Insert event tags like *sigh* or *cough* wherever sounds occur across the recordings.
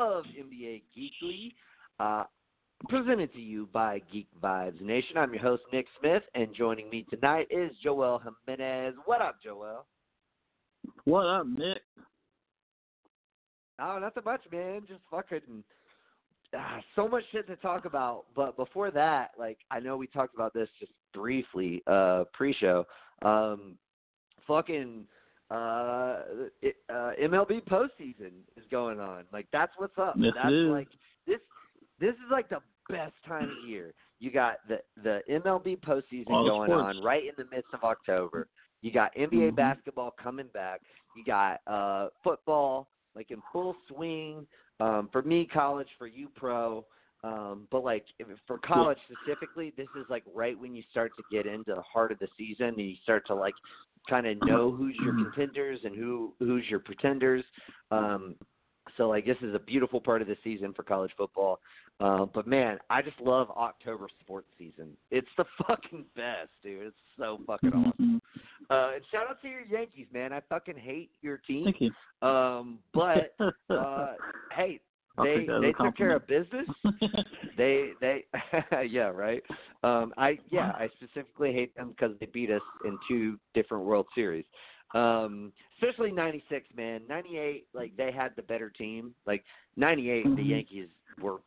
of NBA Geekly, uh, presented to you by Geek Vibes Nation. I'm your host, Nick Smith, and joining me tonight is Joel Jimenez. What up, Joel? What up, Nick? Oh, not so much, man. Just fucking uh, so much shit to talk about. But before that, like I know we talked about this just briefly uh pre-show. Um fucking uh, it, uh MLB postseason is going on. Like that's what's up. Yes, that's like this this is like the best time of year. You got the the MLB postseason All going sports. on right in the midst of October. You got NBA Mhm. basketball coming back. You got uh football like in full swing. Um for me college, for you pro. Um but like if, for college specifically, this is like right when you start to get into the heart of the season and you start to like kind of know who's your contenders and who who's your pretenders. Um so like this is a beautiful part of the season for college football. Uh, but man, I just love October sports season. It's the *laughs* fucking best, dude. It's so fucking awesome. Mhm. Uh, and shout out to your Yankees, man. I fucking hate your team. Thank you. Um, but uh, hey, I'll they take that as a they took care of business. They they *laughs* yeah right. Um, I yeah I specifically hate them because they beat us in two different World Series. Um, especially '96, man. '98, like they had the better team. Like '98, the Mhm. Yankees were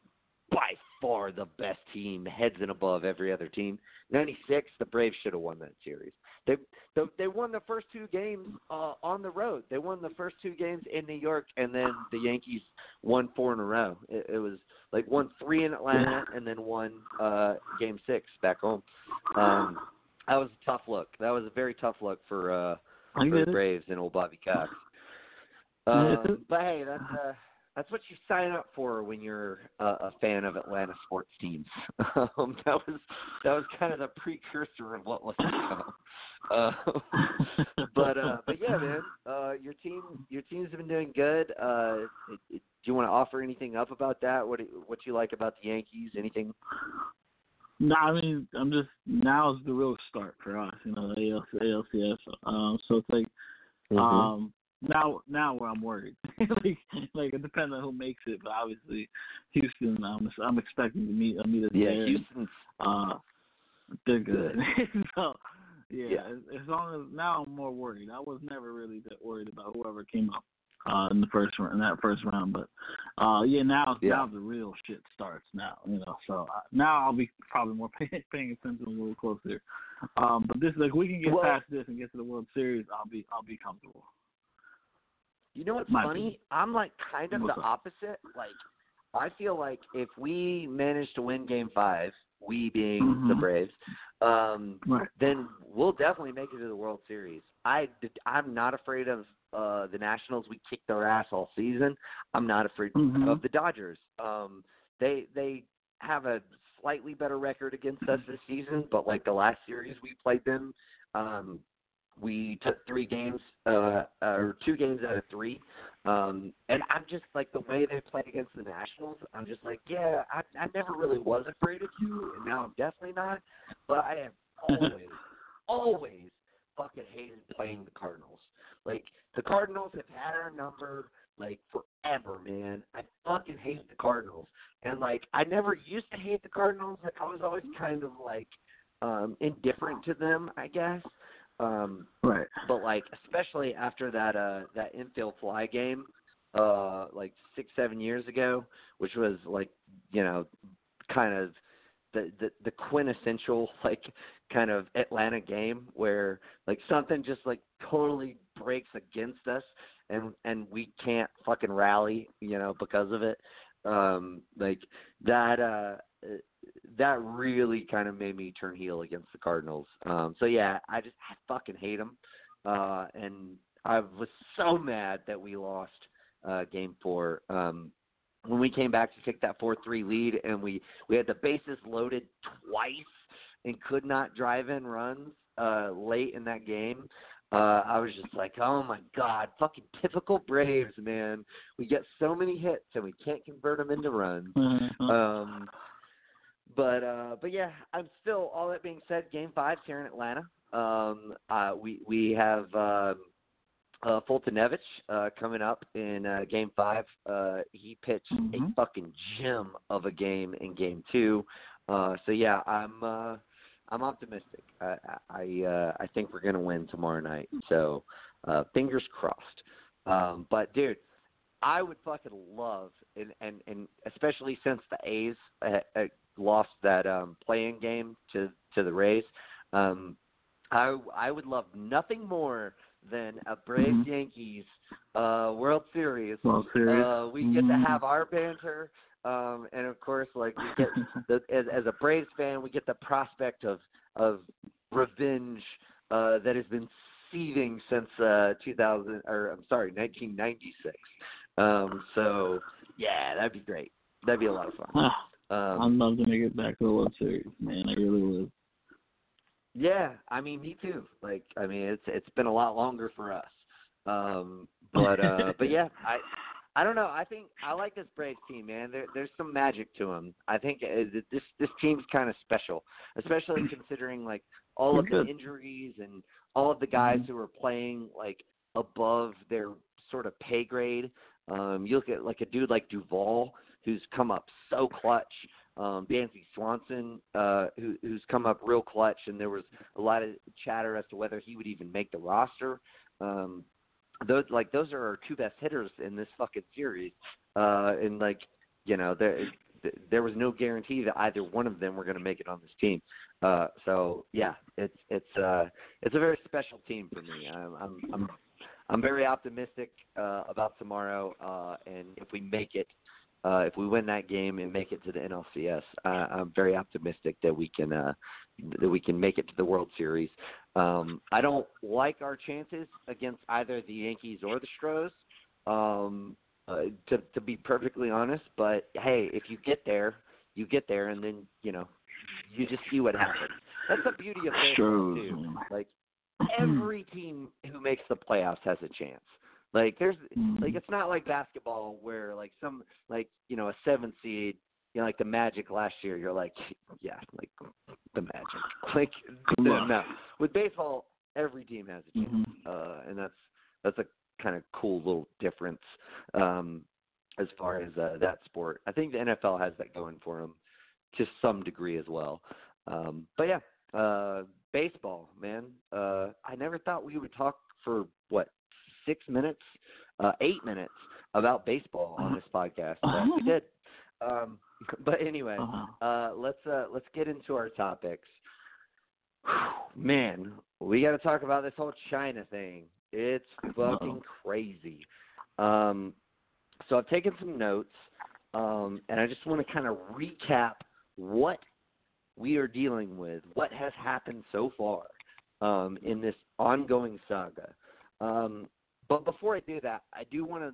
by far the best team, heads and above every other team. '96, the Braves should have won that series. They they, they won the first two games uh, on the road. They won the first two games in New York, and then the Yankees won four in a row. It, it was like won three in Atlanta, and then won uh, game six back home. Um, that was a tough look. That was a very tough look for uh, for the. Braves and old Bobby Cox. Um, but hey, that's uh, that's what you sign up for when you're a, a fan of Atlanta sports teams. *laughs* um, that was that was kind of the precursor of what was to come. Uh, *laughs* but uh, but yeah, man, uh, your team your team's been doing good. Uh, it, it, do you want to offer anything up about that? What do- what you like about the Yankees? Anything? No, I mean, I'm just now is the real start for us, you know, the ALC, ALCS. Um, so it's like, Mm-hmm. um, now now where I'm worried, *laughs* like like it depends on who makes it, but obviously Houston, I'm I'm expecting to meet meet us yeah, there. Houston's Uh, they're good. *laughs* so yeah, Yeah. As, as long as now I'm more worried. I was never really that worried about whoever came up uh in the first round, in that first round, but uh yeah, now Yeah. now the real shit starts now, you know. So uh, now I'll be probably more *laughs* paying, paying attention a little closer. Um, but this like we can get Well- past this and get to the World Series, I'll be I'll be comfortable. You know what's funny? I'm like kind of What's the up? opposite. Like I feel like if we manage to win game five, we being the Mhm. Braves, um, Right. then we'll definitely make it to the World Series. I I'm not afraid of uh the Nationals. We kicked their ass all season. I'm not afraid Mhm. of the Dodgers. Um they they have a slightly better record against us this season, but like the last series we played them, um we took three games uh or two games out of three. Um and I'm just like the way they play against the Nationals, I'm just like, yeah, I I never really was afraid of you and now I'm definitely not. But I have *laughs* always, always fucking hated playing the Cardinals. Like the Cardinals have had our number like forever, man. I fucking hate the Cardinals. And like I never used to hate the Cardinals. Like I was always kind of like um indifferent to them, I guess. Um Right. but like especially after that uh that infield fly game uh like six seven years ago which was like you know kind of the the, the quintessential *laughs* like kind of atlanta game where like something just like totally breaks against us and and we can't fucking rally you know because of it um like that uh that really kind of made me turn heel against the Cardinals. Um, so yeah, I just I fucking hate them, uh, and I was so mad that we lost uh, Game Four. Um, when we came back to take that four three lead, and we we had the bases loaded twice and could not drive in runs uh, late in that game. Uh, I was just like, oh my god, fucking typical Braves, man. We get so many hits and we can't convert them into runs. Mhm. Um, but uh, but yeah, I'm still. All that being said, Game Five's here in Atlanta. Um, uh, we we have um, uh, Foltynewicz uh, coming up in uh, Game Five. Uh, he pitched Mhm. a fucking gem of a game in Game Two. Uh, so yeah, I'm uh, I'm optimistic. I I, uh, I think we're gonna win tomorrow night. So uh, fingers crossed. Um, but dude, I would fucking love, and and and especially since the A's uh, uh, lost that um, playing game to to the Rays. Um, I I would love nothing more than a Braves Mhm. Yankees uh, World Series. World Series. Uh, we get to Mhm. have our banter, um, and of course, like we get *laughs* the, as, as a Braves fan, we get the prospect of of revenge uh, that has been seething since uh, 2000 or I'm sorry, 1996. Um, so yeah, that'd be great. That'd be a lot of fun. Ah, Um, I'd love to make it back to the World Series, man. I really would. Yeah, I mean, me too. Like, I mean, it's it's been a lot longer for us. Um, but uh, but yeah, I I don't know. I think I like this Braves team, man. There there's some magic to them. I think uh, this this team's kind of special, especially *clears throat* considering like all of the injuries and all of the guys Mhm. who are playing like above their sort of pay grade. Um, you look at like a dude like Duvall, who's come up so clutch. Um, Dansby Swanson, uh, who, who's come up real clutch, and there was a lot of chatter as to whether he would even make the roster. Um, those like those are our two best hitters in this fucking series, uh, and like you know there there was no guarantee that either one of them were going to make it on this team. Uh, so yeah, it's it's uh, it's a very special team for me. I'm I'm I'm, I'm very optimistic uh, about tomorrow, uh, and if we make it, uh, if we win that game and make it to the NLCS, uh, I'm very optimistic that we can uh, that we can make it to the World Series. Um, I don't like our chances against either the Yankees or the Stros. Um, uh, to to be perfectly honest, but hey, if you get there, you get there, and then you know you just see what happens. That's the beauty of baseball too. Like *clears throat* every team who makes the playoffs has a chance. Like there's like it's not like basketball where like some like you know a seven seed you know like the Magic last year you're like yeah like the Magic. *laughs* Like no, no. With baseball every team has a chance Mhm. uh and that's that's a kind of cool little difference um as far as uh, that sport. I think the NFL has that going for them to some degree as well. Um but yeah uh baseball man uh I never thought we would talk for what six minutes, uh, eight minutes about baseball on this podcast. But we did. Um, *laughs* but anyway, Uh-huh. uh, let's uh, let's get into our topics. Man, we got to talk about this whole China thing. It's fucking crazy. Um, so I've taken some notes, um, and I just want to kind of recap what we are dealing with, what has happened so far um, in this ongoing saga. Um, but before I do that, I do want to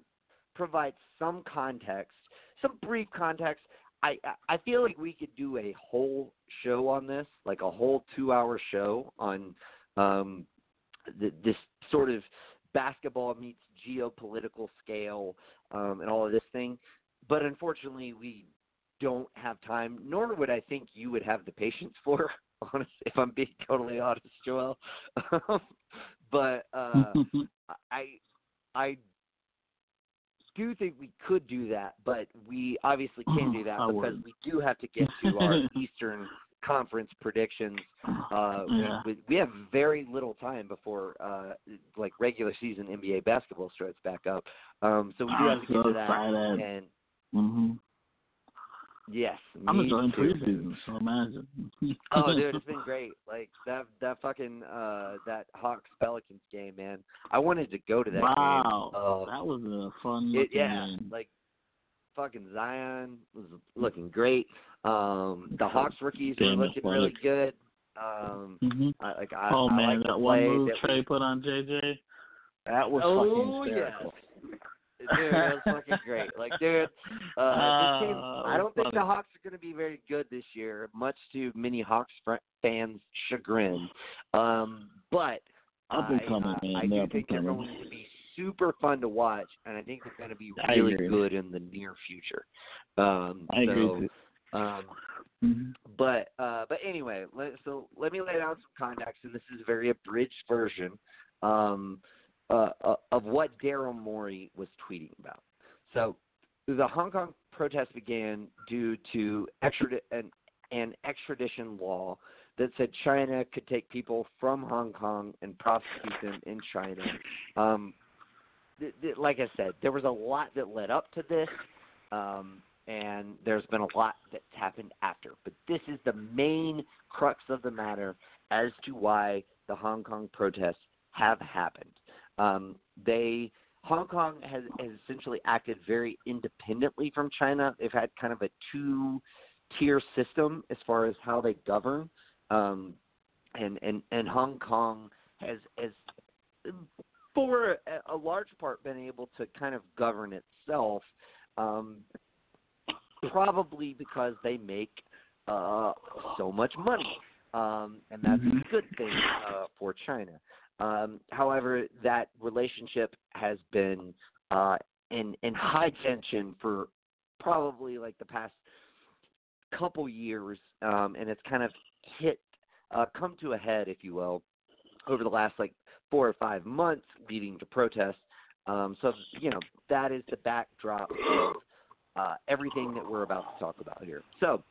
provide some context, some brief context. I I feel like we could do a whole show on this, like a whole two-hour show on um, th- this sort of basketball meets geopolitical scale um, and all of this thing. But unfortunately, we don't have time, nor would I think you would have the patience *laughs* for. Honest, if I'm being totally honest, Joel. *laughs* but uh, *laughs* I I do think we could do that, but we obviously can't do that I because would. we do have to get to our *laughs* Eastern Conference predictions. Uh, Yeah. we, we have very little time before uh, like regular season NBA basketball starts back up, um, so we do have to I'm get to that. excited. And hmm yes, I'm me enjoying too. preseason, so imagine. *laughs* Oh, dude, it's been great. Like that that fucking uh that Hawks Pelicans game, man. I wanted to go to that wow, game. Uh, that was a fun it, yeah, game. like fucking Zion was looking great. Um the Hawks rookies were Damn looking really good. Um hmm I, like I, Oh I man, like that one move that Trae put on JJ, that was Oh, fucking hysterical. Dude, that was fucking great. Like, dude, uh, *laughs* team, Ah, I don't think funny. the Hawks are going to be very good this year, much to many Hawks fr- fans' chagrin. Um, but I, coming, uh, man. I do think they're going to be super fun to watch, and I think they're going to be really good in the near future. Um, I agree. so, too. um, Mhm. but uh, but anyway, let, so let me lay down some context, and this is a very abridged version. Um, uh, uh, of what Daryl Morey was tweeting about. So the Hong Kong protest began due to extradi- an, an extradition law that said China could take people from Hong Kong and prosecute them in China. Um, th- th- like I said, there was a lot that led up to this, um, and there's been a lot that's happened after. But this is the main crux of the matter as to why the Hong Kong protests have happened. Um, they Hong Kong has, has essentially acted very independently from China. They've had kind of a two tier system as far as how they govern. Um, and, and, and Hong Kong has, has for a, a large part been able to kind of govern itself, um, probably because they make uh, so much money. Um, and that's a good thing uh, for China. Um, however, that relationship has been uh, in in high tension for probably like the past couple years, um, and it's kind of hit uh, come to a head, if you will, over the last like four or five months, leading to protests. Um, so you know that is the backdrop of uh, everything that we're about to talk about here. So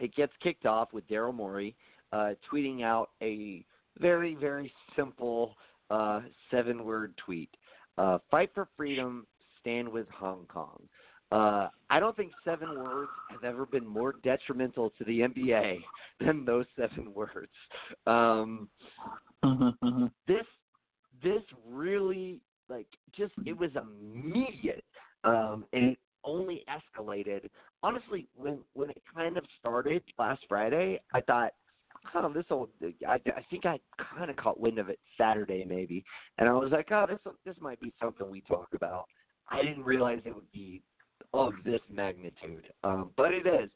it gets kicked off with Daryl Morey uh, tweeting out a very, very simple uh, seven word tweet uh, Fight for freedom, stand with Hong Kong. Uh, I don't think seven words have ever been more detrimental to the NBA *laughs* than those seven words. Um, this this really like just it was immediate um and it only escalated honestly when when it kind of started last friday i thought oh this will i i think i kind of caught wind of it saturday maybe and i was like oh this this might be something we talk about i didn't realize it would be of this magnitude um but it is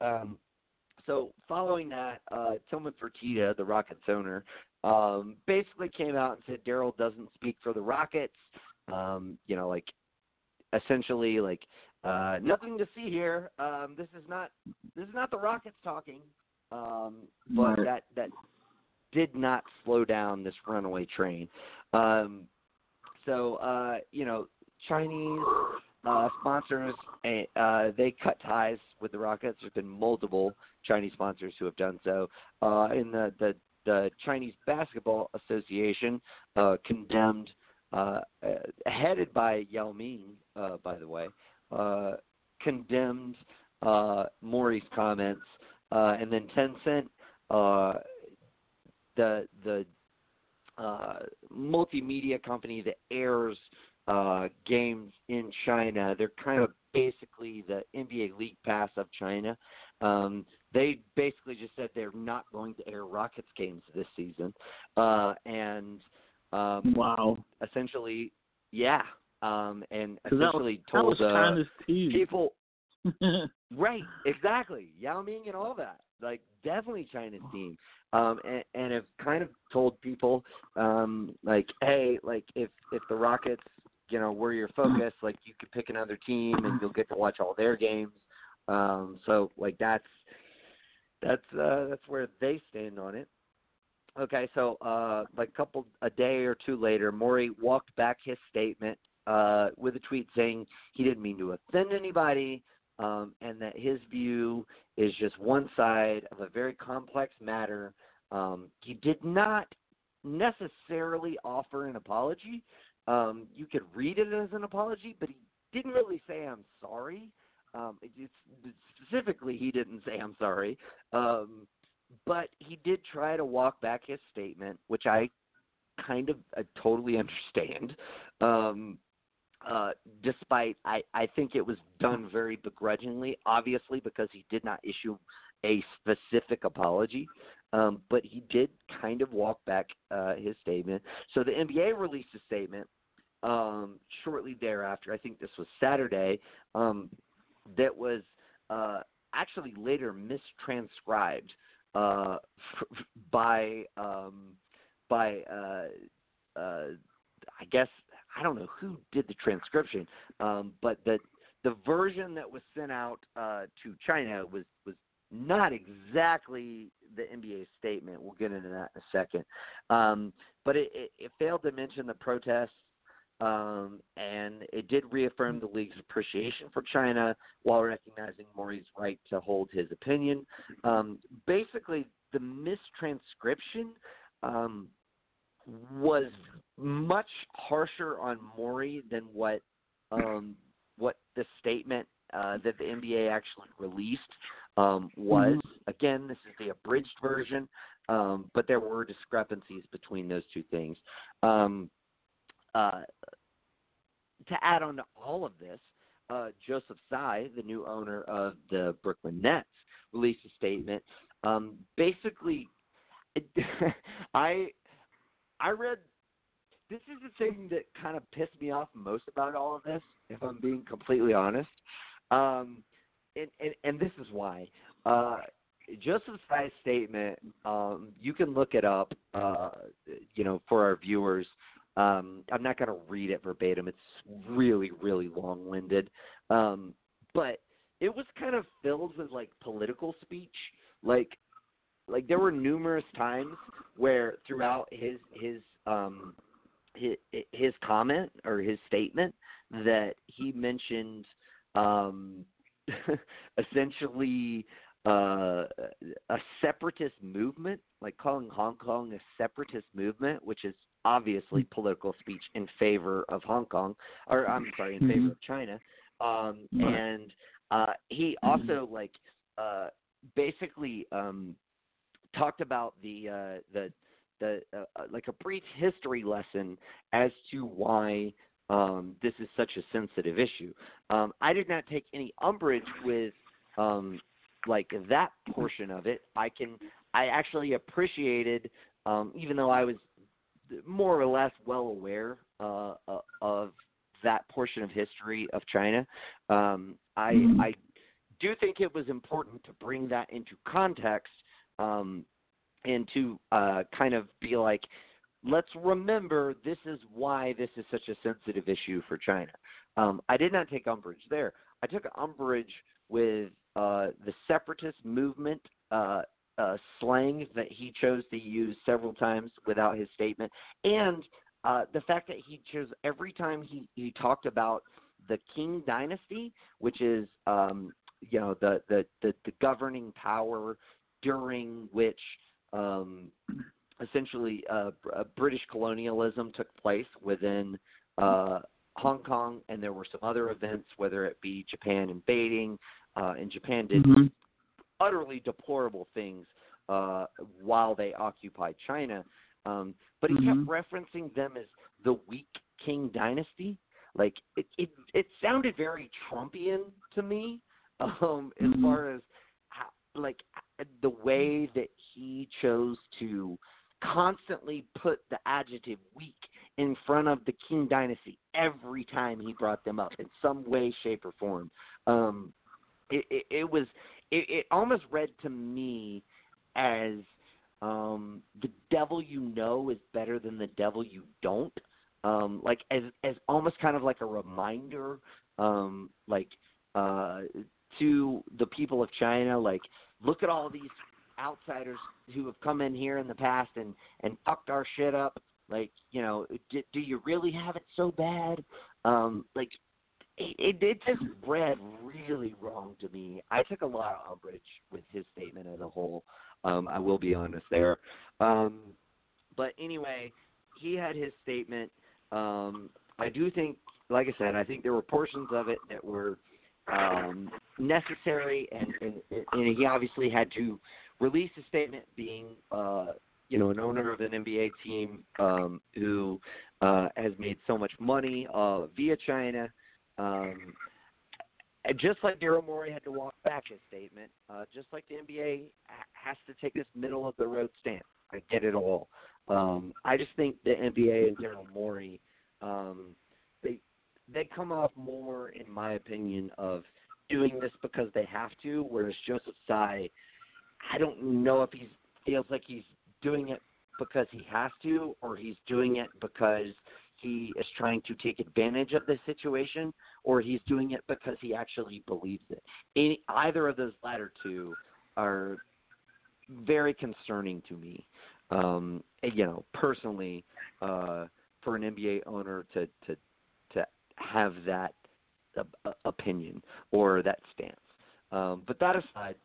um so following that, uh, Tillman Fertitta, the Rockets owner, um, basically came out and said Daryl doesn't speak for the Rockets. Um, you know, like essentially like uh, nothing to see here. Um, this is not this is not the Rockets talking. Um, but Right. that that did not slow down this runaway train. Um, so uh, you know, Chinese uh, sponsors uh, they cut ties with the Rockets. There's been multiple Chinese sponsors who have done so. Uh, in the, the the Chinese Basketball Association uh, condemned, uh, uh, headed by Yao Ming, uh, by the way, uh, condemned uh, Morey's comments, uh, and then Tencent, uh, the the uh, multimedia company that airs uh, games in China. They're kind of basically the NBA League Pass of China. Um, they basically just said they're not going to air Rockets games this season, uh, and um, wow. essentially, yeah, um, and 'Cause that was- essentially That was told uh, people *laughs* Right, exactly. Yao Ming and all that. Like definitely China's team. Um and, and have kind of told people, um, like, hey, like if if the Rockets, you know, were your focus, like you could pick another team and you'll get to watch all their games. Um so like that's that's uh that's where they stand on it. Okay, so uh like a couple a day or two later, Morey walked back his statement uh with a tweet saying he didn't mean to offend anybody um, and that his view is just one side of a very complex matter. Um, he did not necessarily offer an apology. Um, you could read it as an apology, but he didn't really say I'm sorry. Um, specifically, he didn't say I'm sorry, um, but he did try to walk back his statement, which I kind of uh, totally *laughs* understand. Um, uh, despite I, I think it was done very begrudgingly, obviously because he did not issue a specific apology. Um, but he did kind of walk back uh, his statement. So the NBA released a statement um, shortly thereafter. I think this was Saturday. Um, that was uh, actually later mistranscribed uh, f- *laughs* by um, by uh, uh, I guess I don't know who did the transcription, um, but the the version that was sent out uh, to China was was not exactly the NBA statement. We'll get into that in a second. Um, but it, it, it failed to mention the protests um, and it did reaffirm the league's appreciation for China while recognizing Morey's right to hold his opinion. Um, basically, the mistranscription um, was much harsher on Morey than what um, what the statement uh, that the NBA actually released um, was. Mm-hmm. Again, this is the abridged version, um, but there were discrepancies between those two things. Um, uh, to add on to all of this, uh, Joseph Tsai, the new owner of the Brooklyn Nets, released a statement. Um, basically, *laughs* I I read this is the thing that kind of pissed me off most about all of this, if I'm being completely honest. Um, and, and, and this is why. Uh, Joseph Tsai's statement, um, you can look it up, uh, you know, for our viewers. Um, I'm not going to read it verbatim. It's really, really long-winded. Um, but it was kind of filled with like political speech. Like, like there were numerous times where throughout his his um his, his comment or his statement that he mentioned um *laughs* essentially uh, a separatist movement, like calling Hong Kong a separatist movement, which is obviously mm-hmm. political speech in favor of Hong Kong, or I'm sorry, in favor mm-hmm. of China. Um, and uh, he mm-hmm. also like uh, basically um, talked about the uh, the the uh, uh, like a brief history lesson as to why um, this is such a sensitive issue. Um, I did not take any umbrage with um, like that portion of it. I can I actually appreciated, um, even though I was more or less well aware uh, uh, of that portion of history of China. Um, I, mm-hmm. I do think it was important to bring that into context um, and to uh, kind of be like, let's remember this is why this is such a sensitive issue for China. Um, I did not take umbrage there. I took umbrage with uh, the separatist movement uh, uh, slang that he chose to use several times without his statement, and uh, the fact that he chose every time he, he talked about the Qing dynasty, which is um, you know the, the, the, the governing power during which um, essentially uh, uh, British colonialism took place within uh, Hong Kong, and there were some other events, whether it be Japan invading, uh, and Japan did mm-hmm. utterly deplorable things uh, while they occupied China. Um, but he mm-hmm. kept referencing them as the weak Qing dynasty. Like it, it, it sounded very Trumpian to me, *laughs* um, as mm-hmm. far as how, like the way that he chose to constantly put the adjective weak in front of the Qing dynasty every time he brought them up in some way, shape, or form. Um, it, it, it was it, it almost read to me as um, the devil you know is better than the devil you don't. Um, like as as almost kind of like a reminder, um, like uh, to the people of China, like look at all these outsiders who have come in here in the past and and fucked our shit up. Like you know, do, do you really have it so bad? Um, like it, it just read really wrong to me. I took a lot of umbrage with his statement as a whole. Um, I will be honest there. Um, but anyway, he had his statement. Um, I do think, like I said, I think there were portions of it that were um, necessary, and, and, and he obviously had to release a statement, being uh, you know an owner of an NBA team um, who uh, has made so much money uh, via China. Um, and just like Daryl Morey had to walk back his statement, uh, just like the NBA has to take this middle of the road stance. I get it all. Um, I just think the NBA and Daryl Morey, um, they they come off more, in my opinion, of doing this because they have to, whereas Joseph Tsai, I don't know if he feels like he's doing it because he has to, or he's doing it because he is trying to take advantage of the situation or he's doing it because he actually believes it. Any, either of those latter two are very concerning to me. um, you know, personally, uh, for an NBA owner to to to have that uh, opinion or that stance. Um, but that aside,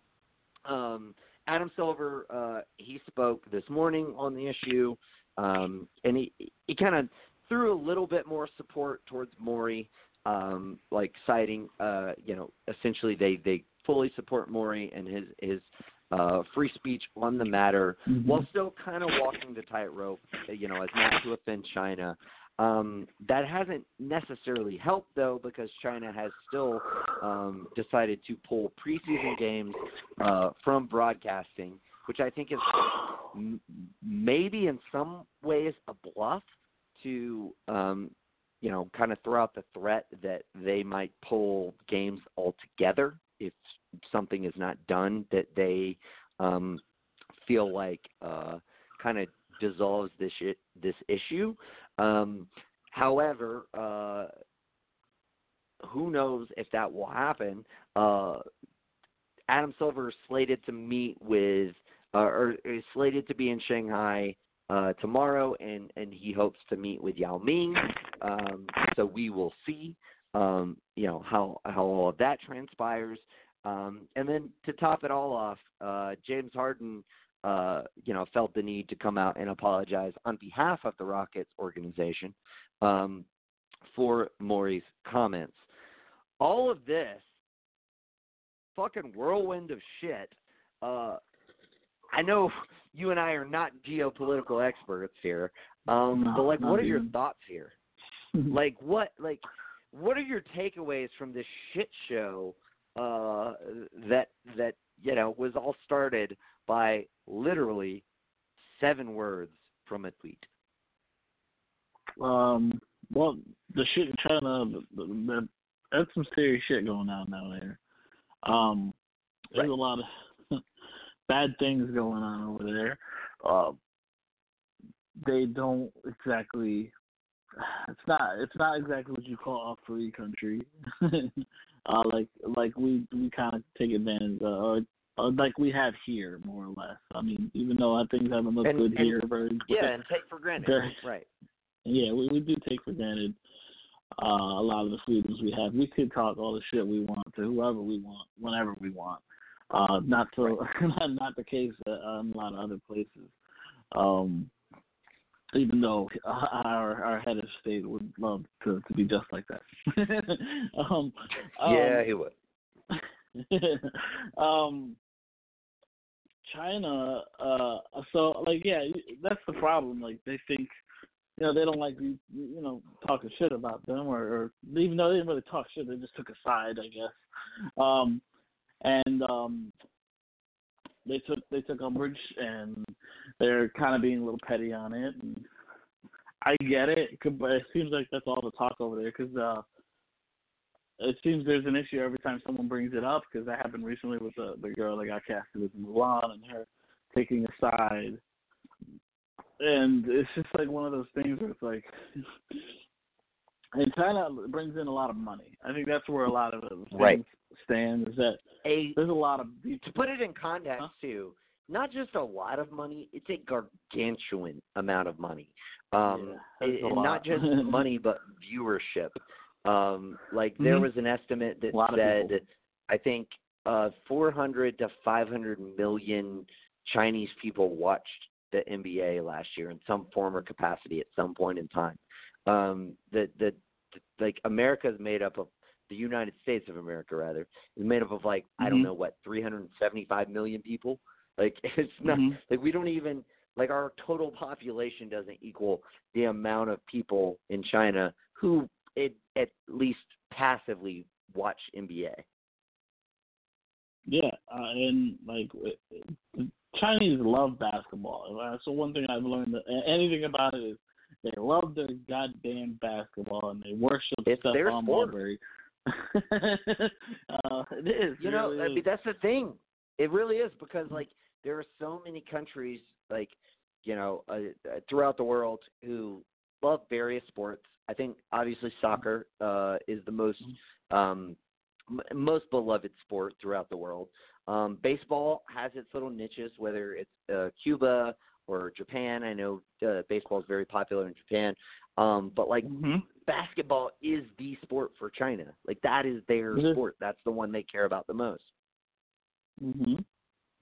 um, Adam Silver uh, he spoke this morning on the issue, um, and he he kind of threw a little bit more support towards Morey, um, like citing, uh, you know, essentially they they fully support Morey and his his uh, free speech on the matter, mm-hmm. while still kind of walking the tightrope, you know, as not to offend China. Um, that hasn't necessarily helped though, because China has still um, decided to pull preseason games uh, from broadcasting, which I think is m- maybe in some ways a bluff to um, you know kind of throw out the threat that they might pull games altogether if something is not done that they um, feel like uh, kind of dissolves this this issue. Um, however, uh, who knows if that will happen? Uh, Adam Silver is slated to meet with, uh, or is slated to be in Shanghai uh, tomorrow, and and he hopes to meet with Yao Ming. Um, so we will see, um, you know, how how all of that transpires. Um, and then to top it all off, uh, James Harden, uh, you know, felt the need to come out and apologize on behalf of the Rockets organization um, for Morey's comments. All of this fucking whirlwind of shit. Uh, I know you and I are not geopolitical experts here, um, no, but like, what are even. your thoughts here? like, what, like, what are your takeaways from this shit show uh, that that you know was all started by literally seven words from a tweet. Um. Well, the shit in China, the, the, that's some serious shit going on down there. Um, there's Right. a lot of *laughs* bad things going on over there. Uh, they don't exactly. *sighs* It's not. It's not exactly what you call a free country. *laughs* uh, like like we we kind of take advantage of, or, or like we have here more or less. I mean, even though I things haven't looked And- good and- here, very Yeah, and take for granted. Right. yeah, we we do take for granted uh, a lot of the freedoms we have. We could talk all the shit we want to whoever we want, whenever we want. Uh, not so *laughs* not not the case uh, in a lot of other places. Um, even though *laughs* our our head of state would love to to be just like that. *laughs* um, yeah, um, he would. um China uh so like yeah that's the problem. Like they think you know they don't like you you know talking shit about them or, or even though they didn't really talk shit they just took a side I guess. Um and um they took they took umbrage and they're kind of being a little petty on it. And I get it but it seems like that's all the talk over there because uh it seems there's an issue every time someone brings it up because that happened recently with the the girl that got casted as Mulan and her taking a side, and it's just like one of those things where it's like, *laughs* and China brings in a lot of money. I think that's where a lot of it things Right. stand is that A there's a lot of to put it in context Huh? too, not just a lot of money, it's a gargantuan amount of money. Um Yeah, that's a lot. not just *laughs* money but viewership. Um like there Mhm. was an estimate that A lot of said. I think uh 400 to 500 million Chinese people watched the NBA last year in some form or capacity at some point in time. Um the the, the like America is made up of the United States of America rather is made up of like I don't Mhm. know what 375 million people. Like *laughs* it's not Mhm. like we don't even like our total population doesn't equal the amount of people in China who it, at least passively watch NBA. Yeah, uh, and like the Chinese love basketball. Uh, So one thing I've learned that anything about it is they love their goddamn basketball and they worship It's stuff their on sport. *laughs* Uh, it is. You it know, really I is. mean that's the thing. It really is because like there are so many countries like you know uh, uh, throughout the world who love various sports. I think obviously soccer uh, is the most um, m- most beloved sport throughout the world. Um, baseball has its little niches, whether it's uh, Cuba or Japan. I know uh, baseball is very popular in Japan, um, but like hmm basketball is the sport for China. Like that is their Mhm. sport. That's the one they care about the most. hmm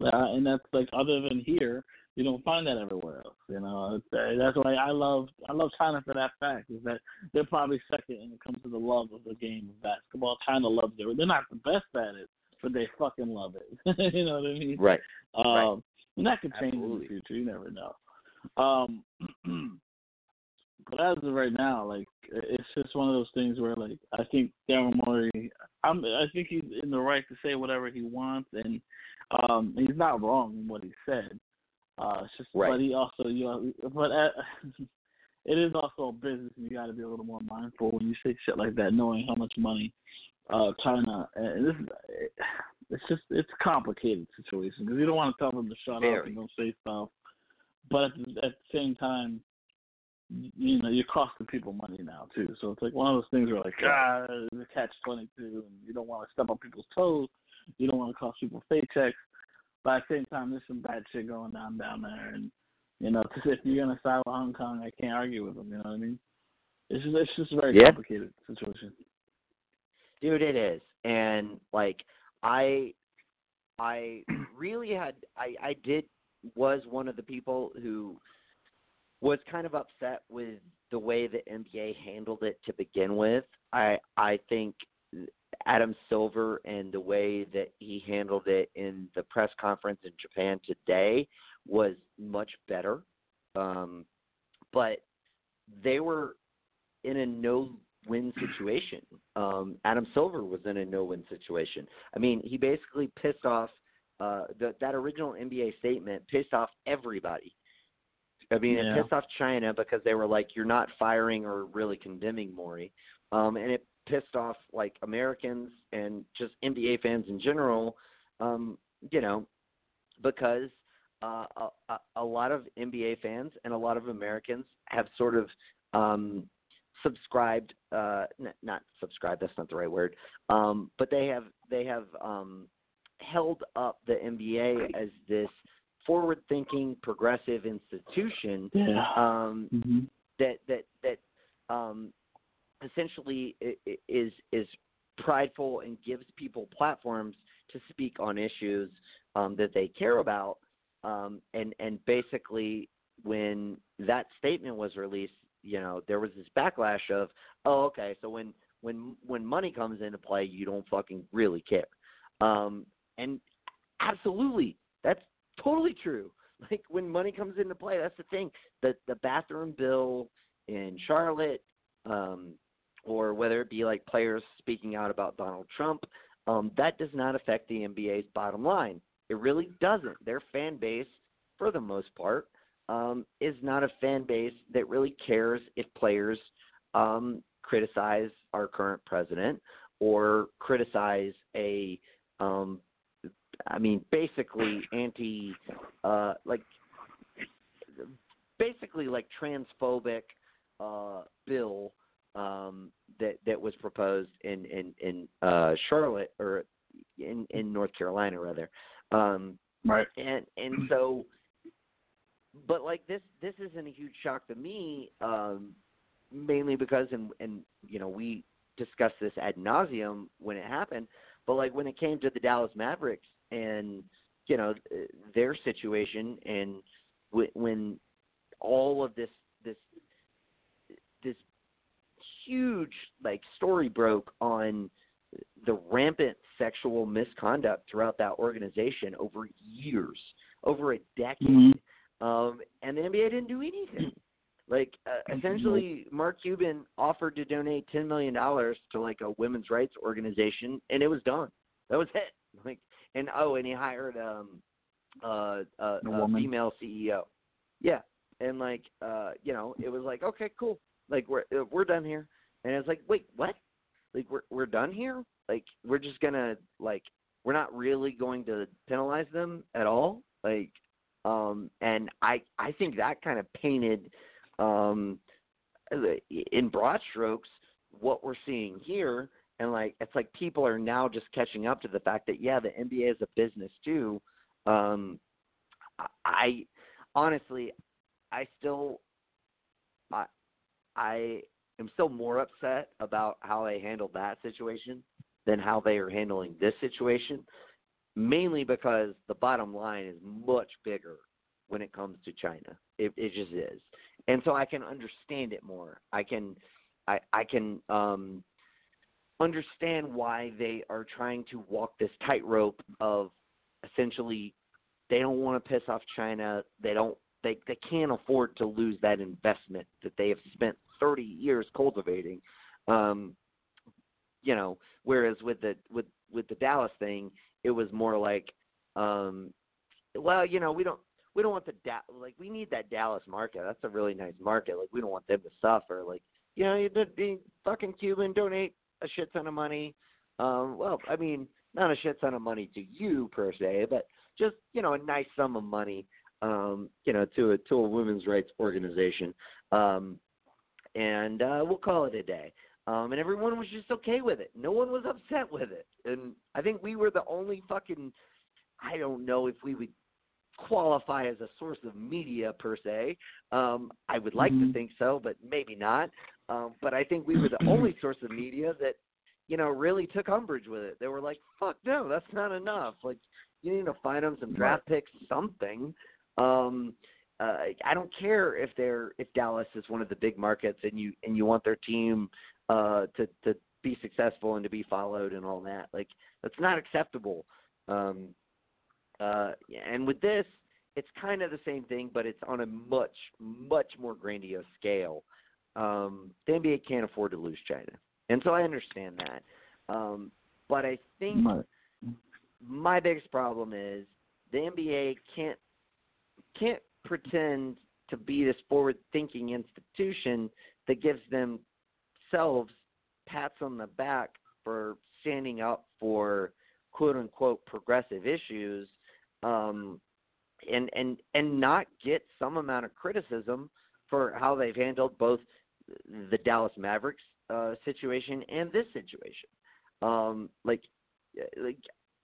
Uh, and that's like other than here, you don't find that everywhere else. You know, uh, that's why I love I love China for that fact. Is that they're probably second when it comes to the love of the game of basketball. China loves it. They're not the best at it, but they fucking love it. *laughs* you know what I mean? Right. Um, Right. and that could change Absolutely. in the future. You never know. Um, *clears throat* but as of right now, like it's just one of those things where, like, I think Daryl Morey, I'm, I think he's in the right to say whatever he wants, and um, he's not wrong in what he said. Uh, it's just, Right. but he also, you know, but uh, *laughs* it is also a business, and you got to be a little more mindful when you say shit like that, knowing how much money uh China and this it's just it's a complicated situation because you don't want to tell them to shut up and don't say stuff, but at the, at the same time, you know you're costing people money now too. So it's like one of those things where like ah, the catch twenty two, and you don't want to step on people's toes, you don't want to cost people paychecks, but at the same time there's some bad shit going down down there, and you know if you're gonna side with Hong Kong, I can't argue with them. You know what I mean? It's just it's just a very Yeah. complicated situation. dude it is and like i i *clears throat* really had i i did was one of the people who was kind of upset with the way the nba handled it to begin with i i think adam silver and the way that he handled it in the press conference in japan today was much better um but they were in a no win situation. Um, Adam Silver was in a no win situation. I mean, he basically pissed off uh, the, that original NBA statement, pissed off everybody. I mean, Yeah. it pissed off China because they were like, "You're not firing or really condemning Morey," um, and it pissed off like Americans and just NBA fans in general. Um, you know, because uh, a, a, a lot of NBA fans and a lot of Americans have sort of um, subscribed uh n- not subscribed that's not the right word um but they have they have um held up the NBA as this forward thinking progressive institution Yeah. um hmm that that that um essentially is is prideful and gives people platforms to speak on issues um that they care about. Um and and basically when that statement was released you know there was this backlash of oh okay so when when when money comes into play you don't fucking really care. Um and absolutely that's totally true. *laughs* Like when money comes into play that's the thing. The the bathroom bill in charlotte um or whether it be like players speaking out about donald trump um that does not affect the nba's bottom line. It really doesn't. Their fan base for the most part um, is not a fan base that really cares if players um, criticize our current president or criticize a, um, I mean, basically anti, uh, like, basically like transphobic uh, bill um, that that was proposed in in in uh, Charlotte or in in North Carolina rather. Um, Right. and and *clears throat* so but like this this isn't a huge shock to me um mainly because and and you know we discussed this ad nauseum when it happened but like when it came to the Dallas Mavericks and you know their situation and w- when all of this this this huge like story broke on the rampant sexual misconduct throughout that organization over years, over a decade. Mhm. Um, and the NBA didn't do anything. *clears throat* Like uh, essentially, Mark Cuban offered to donate ten million dollars to like a women's rights organization, and it was done. That was it. *laughs* Like, and oh, and he hired um, uh, a, A a female CEO. Yeah, and like, uh, you know, it was like, okay, cool. Like we're uh, we're done here. And it's like, wait, what? Like we're we're done here? Like we're just gonna like we're not really going to penalize them at all? Like um and I I think that kind of painted um in broad strokes what we're seeing here and like it's like people are now just catching up to the fact that yeah the NBA is a business too um I honestly, I still, I, I am still more upset about how they handled that situation than how they are handling this situation. Mainly because the bottom line is much bigger when it comes to China. It, it just is, and so I can understand it more. I can, I, I can um, understand why they are trying to walk this tightrope of essentially they don't want to piss off China. They don't they they can't afford to lose that investment that they have spent 30 years cultivating. Um, you know, whereas with the with with the Dallas thing, it was more like, um, well, you know, we don't we don't want the da- like we need that Dallas market. That's a really nice market. Like we don't want them to suffer. Like you know, you, the fucking Cuban donate a shit ton of money. Um, well, I mean, not a shit ton of money to you per se, but just you know, a nice sum of money. Um, you know, to a to a women's rights organization. Um, and uh, we'll call it a day. Um, and everyone was just okay with it. No one was upset with it. And I think we were the only fucking. I don't know if we would qualify as a source of media per se. Um, I would like mm-hmm. to think so, but maybe not. Um, but I think we were the *clears throat* only source of media that, you know, really took umbrage with it. They were like, "Fuck no, that's not enough." Like, you need to find them some draft picks, something. Um, uh, I don't care if they're if Dallas is one of the big markets and you and you want their team uh, to to be successful and to be followed and all that. Like that's not acceptable. Um, uh, and with this, it's kind of the same thing, but it's on a much much more grandiose scale. Um, the NBA can't afford to lose China, and so I understand that. Um, but I think my biggest problem is the NBA can't can't pretend to be this forward thinking institution that gives themselves pats on the back for standing up for quote unquote progressive issues um, and and and not get some amount of criticism for how they've handled both the Dallas Mavericks uh, situation and this situation. Um, like, like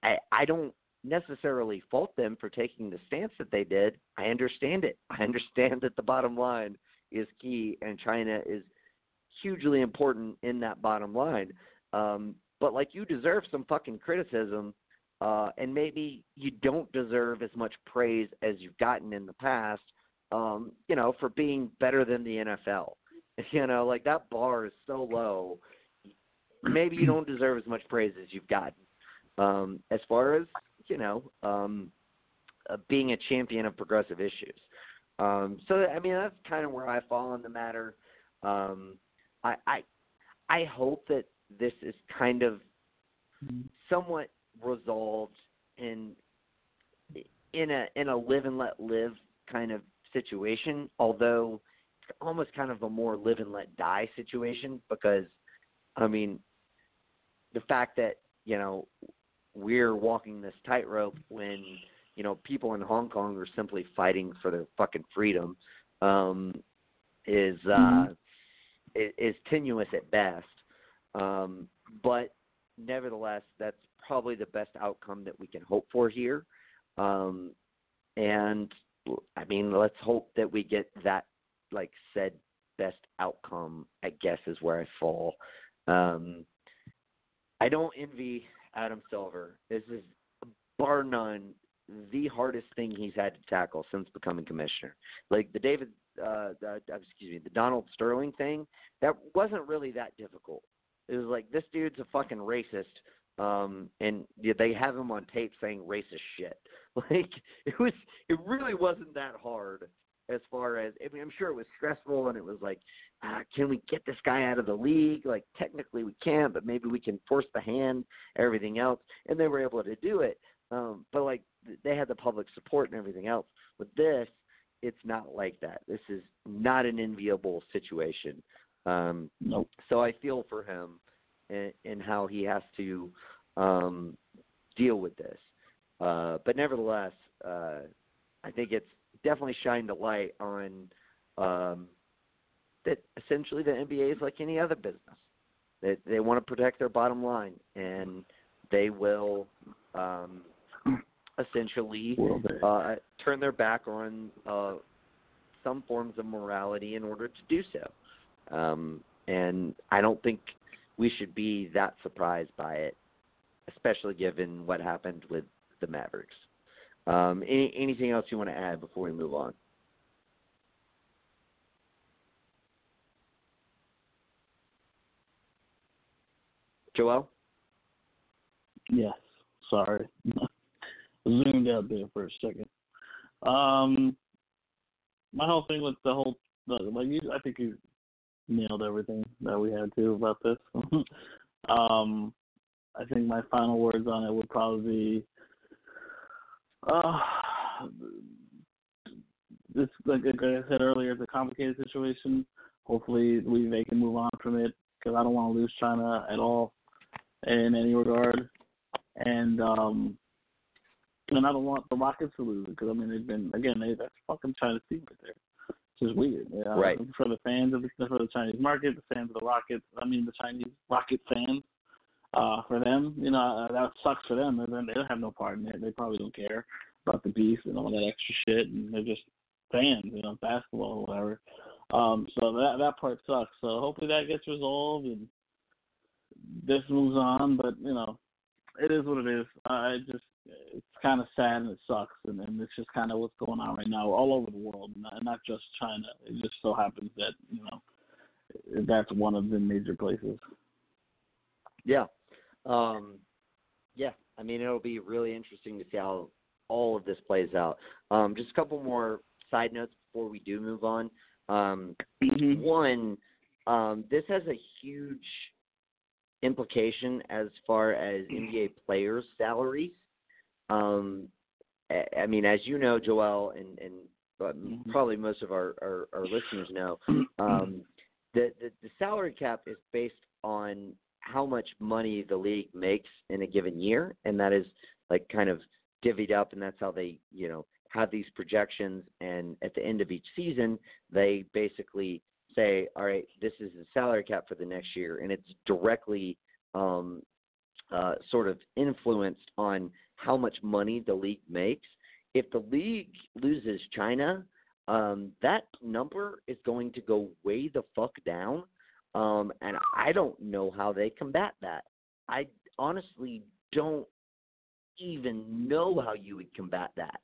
I I don't necessarily fault them for taking the stance that they did. I understand it. *laughs* I understand that the bottom line is key, and China is hugely important in that bottom line. Um, but like, you deserve some fucking criticism, uh, and maybe you don't deserve as much praise as you've gotten in the past. Um, you know, for being better than the NFL. *laughs* You know, like that bar is so low. Maybe you don't deserve as much praise as you've gotten. Um, as far as you know, um, uh, being a champion of progressive issues. Um, so I mean that's kind of where I fall on the matter. Um, I, I I hope that this is kind of somewhat resolved in in a in a live and let live kind of situation. Although it's almost kind of a more live and let die situation because I mean the fact that you know we're walking this tightrope when you know people in Hong Kong are simply fighting for their fucking freedom um, is uh, mm-hmm. is, is tenuous at best. Um, but nevertheless, that's probably the best outcome that we can hope for here. Um, and I mean, let's hope that we get that, like said, best outcome. I guess is where I fall. Um, I don't envy Adam Silver. This is bar none the hardest thing he's had to tackle since becoming commissioner. Like the David, uh, the, excuse me, the Donald Sterling thing, that wasn't really that difficult. It was like this dude's a fucking racist, um, and they have him on tape saying racist shit. *laughs* Like it was, it really wasn't that hard as far as I mean, I'm sure it was stressful and it was like, uh, can we get this guy out of the league? Like technically we can, but maybe we can force the hand, everything else, and they were able to do it. Um, but like they had the public support and everything else. With this, it's not like that. This is not an enviable situation. Um, nope. So I feel for him and, and how he has to um, deal with this. Uh, but nevertheless, uh, I think it's definitely shined a light on um, that essentially the NBA is like any other business. They they want to protect their bottom line, and they will um, essentially Will they? uh, turn their back on uh, some forms of morality in order to do so. Um, and I don't think we should be that surprised by it, especially given what happened with the Mavericks. Um, any, anything else you want to add before we move on? Joel? Yes. Sorry. *laughs* Zoomed out there for a second. Um, my whole thing with the whole, like you, I think you nailed everything that we had to about this. *laughs* um, I think my final words on it would probably be, uh, this, like, like I said earlier, it's a complicated situation. Hopefully, we they can move on from it because I don't want to lose China at all in any regard. And um, and I don't want the Rockets to lose because I mean they've been again they that's fucking China's team right there. It's just weird. Yeah. Right. For the fans of the for the Chinese market, the fans of the Rockets. I mean the Chinese Rocket fans. Uh, for them, you know uh, that sucks for them. They they don't have no part in it. They probably don't care about the beef and all that extra shit, and they're just fans, you know, basketball or whatever. Um, so that that part sucks. So hopefully that gets resolved and this moves on. But you know, it is what it is. I just it's kind of sad and it sucks, and, and it's just kind of what's going on right now all over the world, not, not just China. It just so happens that you know that's one of the major places. Yeah. Um, yeah. I mean, it'll be really interesting to see how all of this plays out. Um, just a couple more side notes before we do move on. Um, Mm-hmm. one, um, this has a huge implication as far as NBA players' salaries. Um, I, I mean, as you know, Joel, and, and Mhm. probably most of our, our, our listeners know, *clears throat* um, the, the the salary cap is based on how much money the league makes in a given year, and that is like kind of divvied up, and that's how they you know have these projections. And at the end of each season, they basically say, all right, this is the salary cap for the next year, and it's directly um, uh, sort of influenced on how much money the league makes. If the league loses China, um, that number is going to go way the fuck down. Um, and I don't know how they combat that. I honestly don't even know how you would combat that.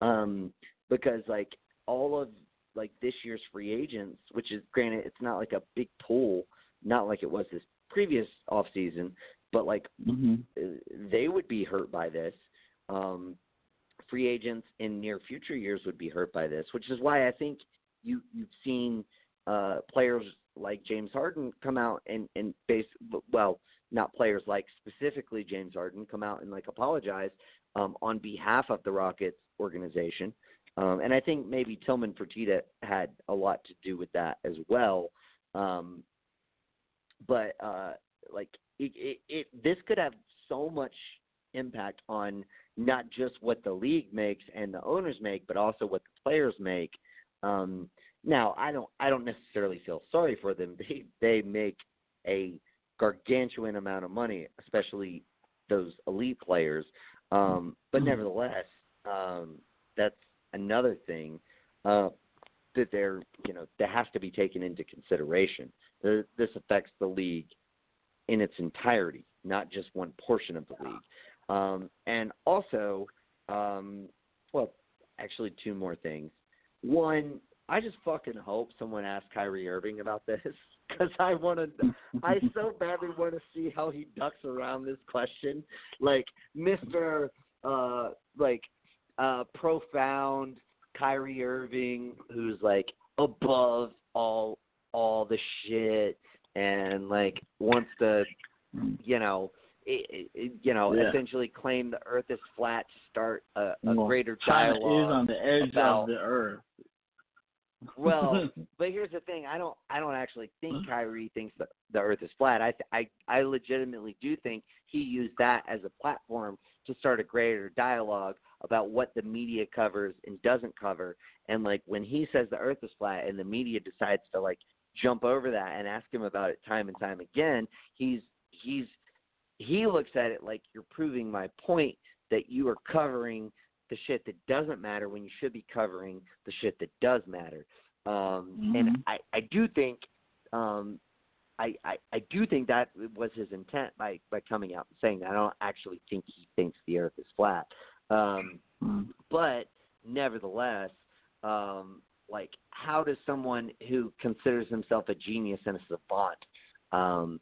Um, because like all of like this year's free agents, which is granted it's not like a big pool, not like it was this previous off season, but like Mm-hmm. uh, they would be hurt by this. Um, free agents in near future years would be hurt by this, which is why I think you you've seen uh, players like James Harden come out and and base well not players like specifically James Harden come out and like apologize um, on behalf of the Rockets organization. Um, and I think maybe Tillman Fertitta had a lot to do with that as well. Um, but uh, like it, it, it, this could have so much impact on not just what the league makes and the owners make, but also what the players make. Um, now, I don't, I don't necessarily feel sorry for them. *laughs* They, they make a gargantuan amount of money, especially those elite players. Um, but Mhm. nevertheless, um, that's another thing uh, that they're, you know, that has to be taken into consideration. There- This affects the league in its entirety, not just one portion of the league. Um, and also, um, well, actually, two more things. One, I just fucking hope someone asks Kyrie Irving about this *laughs* because I want to. I so badly want to see how he ducks around this question, like Mister, uh, like uh, profound Kyrie Irving, who's like above all all the shit and like wants to, you know, i i you know, Yeah. essentially claim the Earth is flat to start a, a Well, greater China dialogue. is on the edge about- of the earth. Well, *laughs* but here's the thing: I don't, I don't actually think Kyrie thinks that the Earth is flat. I, th- I, I legitimately do think he used that as a platform to start a greater dialogue about what the media covers and doesn't cover. And like when he says the Earth is flat, and the media decides to like jump over that and ask him about it time and time again, he's, he's, he looks at it like you're proving my point that you are covering the shit that doesn't matter when you should be covering the shit that does matter. Um, mm-hmm. And I, I do think, um, I, I, I do think that was his intent by, by coming out and saying that. I don't actually think he thinks the Earth is flat. Um, mm-hmm. But nevertheless, um, like, how does someone who considers himself a genius and a savant um,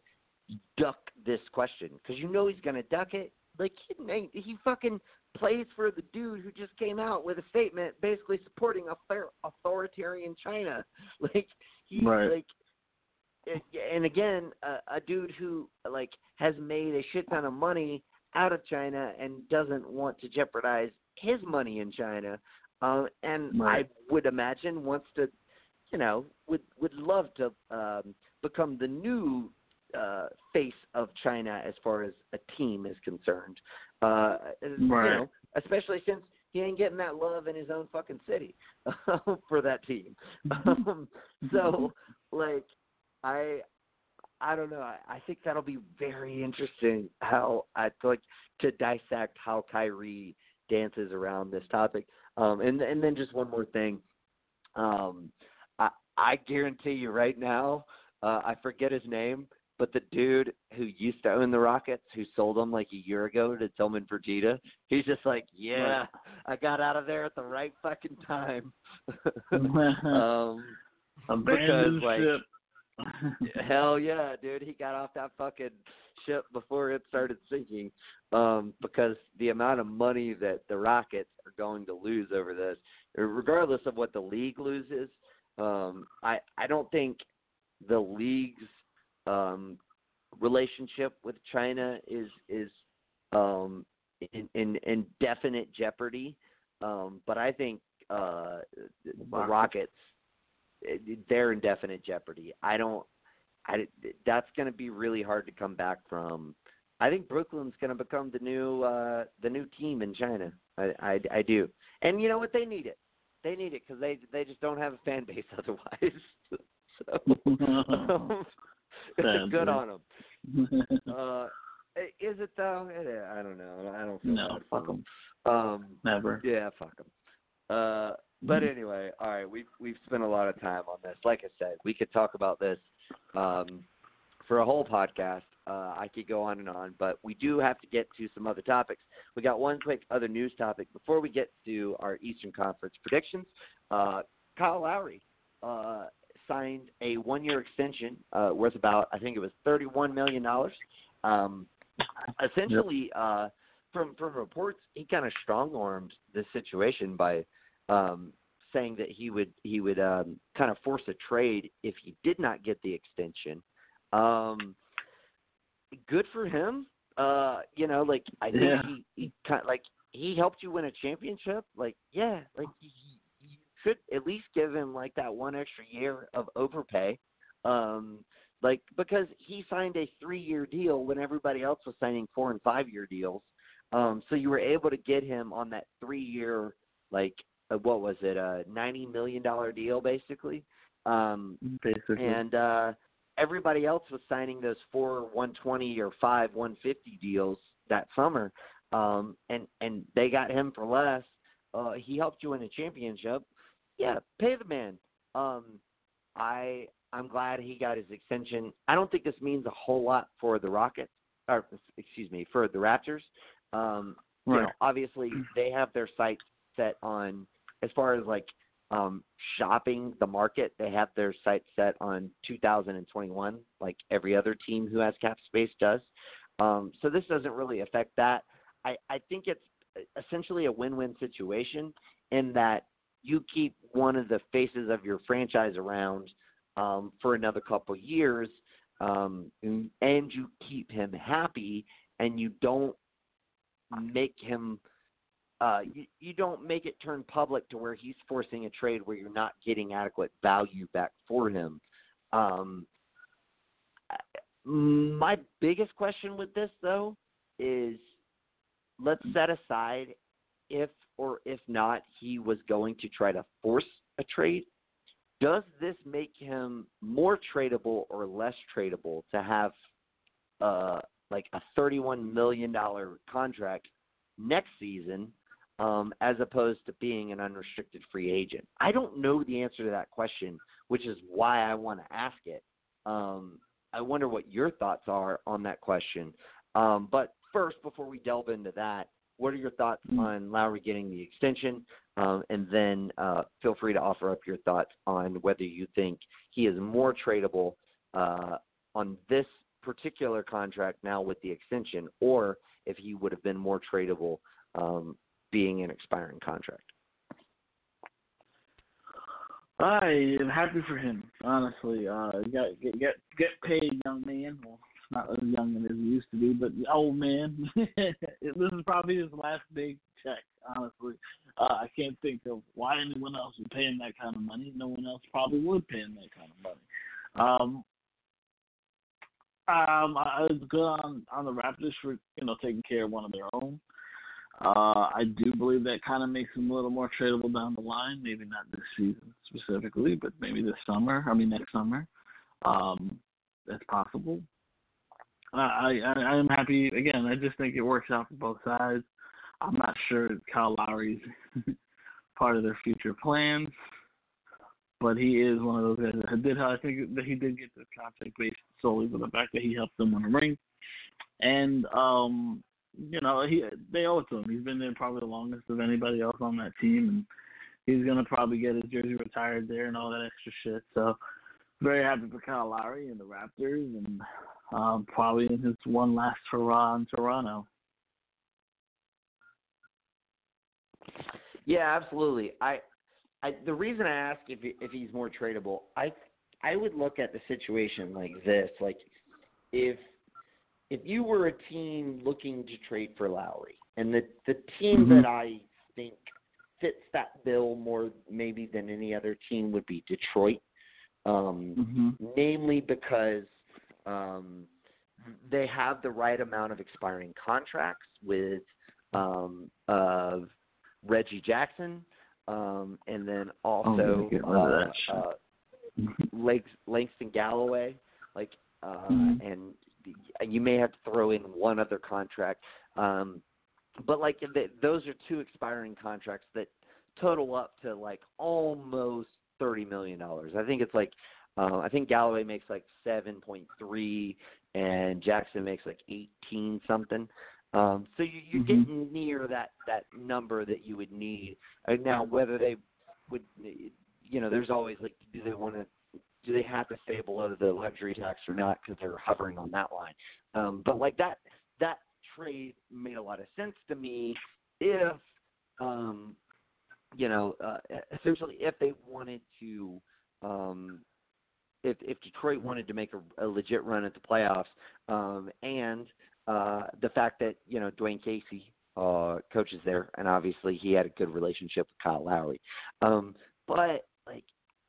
duck this question? Because you know he's going to duck it. Like, he, he fucking plays for the dude who just came out with a statement basically supporting authoritarian China. *laughs* Like he's right. like, and again, a, a dude who like has made a shit ton of money out of China and doesn't want to jeopardize his money in China. Uh, and right. I would imagine wants to, you know, would would love to um, become the new uh, face of China as far as a team is concerned. Uh, right. You know, especially since he ain't getting that love in his own fucking city *laughs* for that team. *laughs* um, so, like, I, I don't know. I, I think that'll be very interesting how I like to dissect how Kyrie dances around this topic. Um, and and then just one more thing. Um, I I guarantee you right now, uh, I forget his name, but the dude who used to own the Rockets, who sold them like a year ago to Tillman Fertitta, he's just like, yeah, I got out of there at the right fucking time. *laughs* *laughs* um, because like, *laughs* hell yeah, dude, he got off that fucking ship before it started sinking. Um, because the amount of money that the Rockets are going to lose over this, regardless of what the league loses, um, I I don't think the league's um, relationship with China is is um, in, in in definite jeopardy. Um, but I think uh, the Rockets they're in definite jeopardy. I don't. I, that's going to be really hard to come back from. I think Brooklyn's going to become the new uh, the new team in China. I, I, I do, and you know what? They need it. They need it because they they just don't have a fan base *laughs* otherwise. *laughs* so *laughs* um, *laughs* good on them. uh, is it though? I don't know. I don't. Feel no, fuck them. Um, Never. Yeah, fuck them. Uh, but anyway, all right, we've we've spent a lot of time on this. Like I said, we could talk about this um, for a whole podcast. Uh, I could go on and on, but we do have to get to some other topics. We got one quick other news topic before we get to our Eastern Conference predictions. Uh, Kyle Lowry uh, signed a one-year extension uh, worth about, I think it was thirty-one million dollars. Um, essentially, yep. uh, from from reports, he kind of strong-armed this situation by um, saying that he would he would um, kind of force a trade if he did not get the extension. Um, good for him. Uh, you know, like I think yeah. he, he kind of, like he helped you win a championship. Like yeah, like should at least give him like that one extra year of overpay. Um, like because he signed a three year deal when everybody else was signing four and five year deals. Um, so you were able to get him on that three year like uh, what was it a ninety million dollar deal basically. Um, basically. And uh, everybody else was signing those four one twenty or five one fifty deals that summer, um, and and they got him for less. Uh, he helped you win a championship. Yeah, pay the man. Um, I I'm glad he got his extension. I don't think this means a whole lot for the Rockets, or excuse me, for the Raptors. Um, right. You know, obviously they have their sights set on as far as like um shopping the market, they have their sights set on 2021, like every other team who has cap space does. Um, so this doesn't really affect that. I, I think it's essentially a win-win situation in that you keep one of the faces of your franchise around um, for another couple years, um, and, and you keep him happy, and you don't make him uh, you, you don't make it turn public to where he's forcing a trade where you're not getting adequate value back for him. Um, my biggest question with this, though, is let's set aside if or if not he was going to try to force a trade. Does this make him more tradable or less tradable to have uh, like a $31 million contract next season um, as opposed to being an unrestricted free agent? I don't know the answer to that question, which is why I want to ask it. Um, I wonder what your thoughts are on that question. Um, but first, before we delve into that, what are your thoughts mm-hmm. on Lowry getting the extension? Um, and then uh, feel free to offer up your thoughts on whether you think he is more tradable uh, on this particular contract now with the extension, or if he would have been more tradable um, being an expiring contract. I am happy for him, honestly. Uh, get get get get paid, young man. Well, not as young as he used to be, but old man. *laughs* this is probably his last big check, honestly. Uh, I can't think of why anyone else would pay him that kind of money. No one else probably would pay him that kind of money. Um, um, I was good on on the Raptors for you know taking care of one of their own. Uh, I do believe that kind of makes him a little more tradable down the line. Maybe not this season specifically, but maybe this summer. I mean next summer. Um, that's possible. I, I I am happy again. I just think it works out for both sides. I'm not sure if Kyle Lowry's *laughs* part of their future plans, but he is one of those guys that did. I think that he did get the contract based solely for the fact that he helped them win a ring, and um, you know he they owe it to him. He's been there probably the longest of anybody else on that team, and he's gonna probably get his jersey retired there and all that extra shit. So very happy for Kyle Lowry and the Raptors, and um, probably in his one last hurrah in Toronto. Yeah, absolutely. I, I the reason I ask if if he's more tradable, I I would look at the situation like this: like if if you were a team looking to trade for Lowry, and the the team mm-hmm. that I think fits that bill more maybe than any other team would be Detroit, um, mm-hmm. namely because um, they have the right amount of expiring contracts with um, uh, Reggie Jackson, um, and then also oh, uh, *laughs* uh, Langston Galloway, like, uh, mm-hmm. and you may have to throw in one other contract. Um, but like those are two expiring contracts that total up to like almost thirty million dollars. I think it's like uh, I think Galloway makes like seven point three, and Jackson makes like eighteen something. Um, so you, you're mm-hmm. getting near that that number that you would need. And now, whether they would, you know, there's always like, do they want to, do they have to stay below the luxury tax or not because they're hovering on that line? Um, but like that that trade made a lot of sense to me if, um, you know, uh, essentially if they wanted to. Um, if if Detroit wanted to make a, a legit run at the playoffs, um, and uh, the fact that you know Dwane Casey uh, coaches there, and obviously he had a good relationship with Kyle Lowry. Um, but like,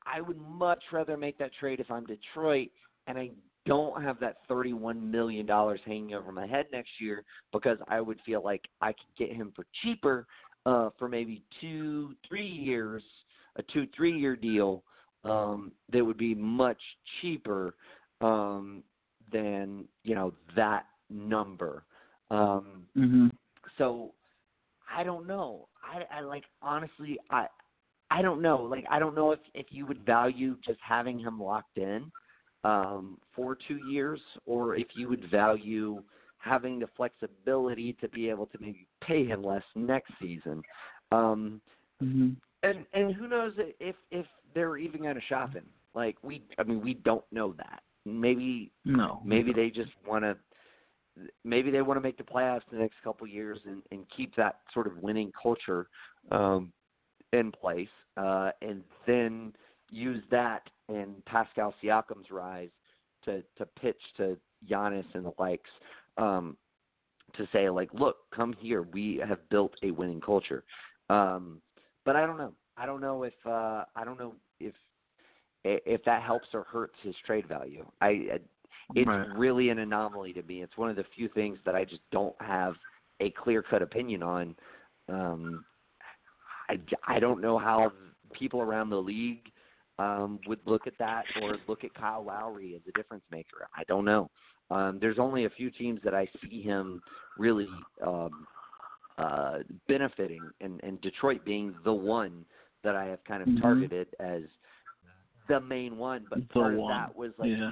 I would much rather make that trade if I'm Detroit, and I don't have that thirty-one million dollars hanging over my head next year because I would feel like I could get him for cheaper uh, for maybe two, three years, a two, three-year deal um, that would be much cheaper um, than you know that number. Um, mm-hmm. So I don't know. I, I like honestly, I I don't know. Like I don't know if if you would value just having him locked in um, for two years, or if you would value having the flexibility to be able to maybe pay him less next season. Um, mm-hmm. And and who knows if if they're even going to shop him? Like we, I mean, we don't know that. Maybe no. Maybe they just want to. Maybe they want to make the playoffs the next couple of years and, and keep that sort of winning culture um, in place, uh, and then use that and Pascal Siakam's rise to to pitch to Giannis and the likes um, to say like, look, come here, we have built a winning culture. Um, but I don't know. I don't know if uh, I don't know if if that helps or hurts his trade value. I it's right. really an anomaly to me. It's one of the few things that I just don't have a clear cut opinion on. Um, I I don't know how people around the league um, would look at that or look at Kyle Lowry as a difference maker. I don't know. Um, there's only a few teams that I see him really um, uh, benefiting, and, and Detroit being the one that I have kind of Mhm. targeted as the main one. But The part one. of that was like yeah.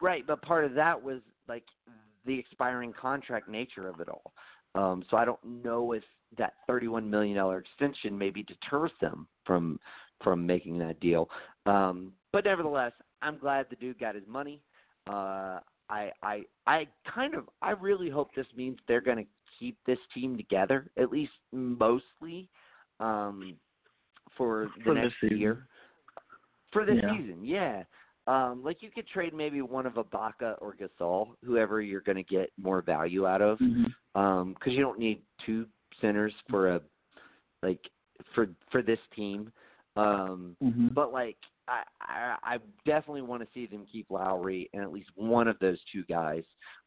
Right, but part of that was like the expiring contract nature of it all. Um, so I don't know if that thirty-one million dollar extension maybe deters them from from making that deal. Um, but nevertheless, I'm glad the dude got his money. Uh, I I I kind of I really hope this means they're going to keep this team together at least mostly um, for the For next year. For this Yeah. season, yeah. Um, like you could trade maybe one of Ibaka or Gasol, whoever you're going to get more value out of, because you don't need two centers for a like for for this team. Um, Mhm. but like I, I I definitely want to see them keep Lowry and at least one of those two guys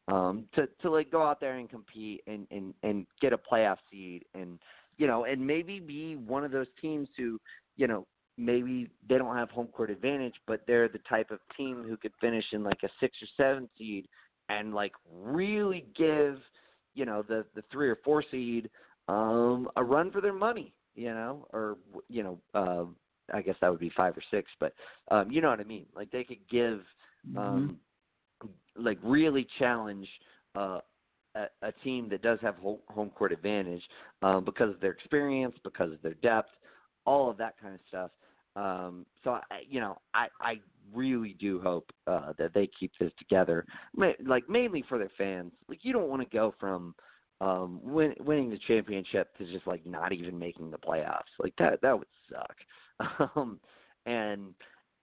um, to to like go out there and compete and and and get a playoff seed and you know and maybe be one of those teams who you know maybe they don't have home court advantage but they're the type of team who could finish in like a six or seven seed and like really give you know the the three or four seed um a run for their money you know or you know uh I guess that would be five or six, but um, you know what I mean. Like they could give, um, like really challenge uh, a, a team that does have home, home court advantage um, because of their experience, because of their depth, all of that kind of stuff. Um, so I, you know, I I really do hope uh, that they keep this together, Ma- like mainly for their fans. Like you don't want to go from um win, winning the championship to just like not even making the playoffs. Like that that would suck. *laughs* Um, and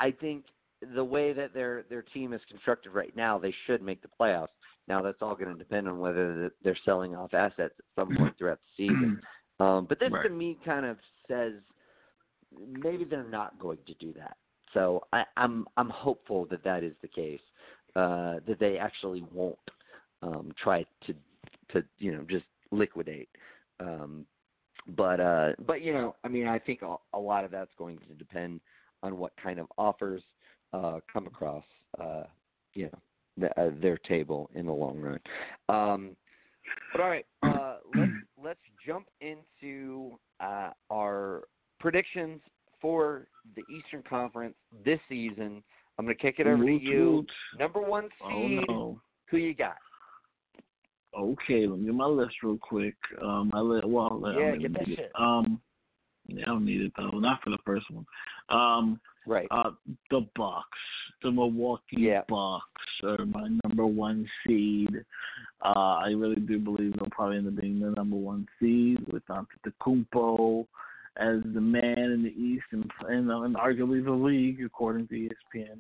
I think the way that their their team is constructed right now, they should make the playoffs. Now that's all going to depend on whether they're selling off assets at some point throughout the season. *clears throat* Um, but this Right. to me kind of says maybe they're not going to do that. So I, I'm I'm hopeful that that is the case. Uh, that they actually won't um, try to to you know just liquidate. Um, but uh, but you know, I mean, I think a, a lot of that's going to depend on what kind of offers uh, come across, uh, you know, the, uh, their table in the long run. Um, but all right, uh, *clears throat* let's let's jump into uh, our predictions for the Eastern Conference this season. I'm going to kick it over to you. Number one seed. Oh, no. Who you got? Okay, let me get my list real quick. Um, I let well, I Yeah, don't get that it. shit. Um, yeah, I don't need it though. Not for the first one. Um, Right. uh, the Bucks, the Milwaukee Yeah. Bucks are my number one seed. Uh, I really do believe they'll probably end up being the number one seed with Antetokounmpo as the man in the East and, and, and arguably the league, according to ESPN.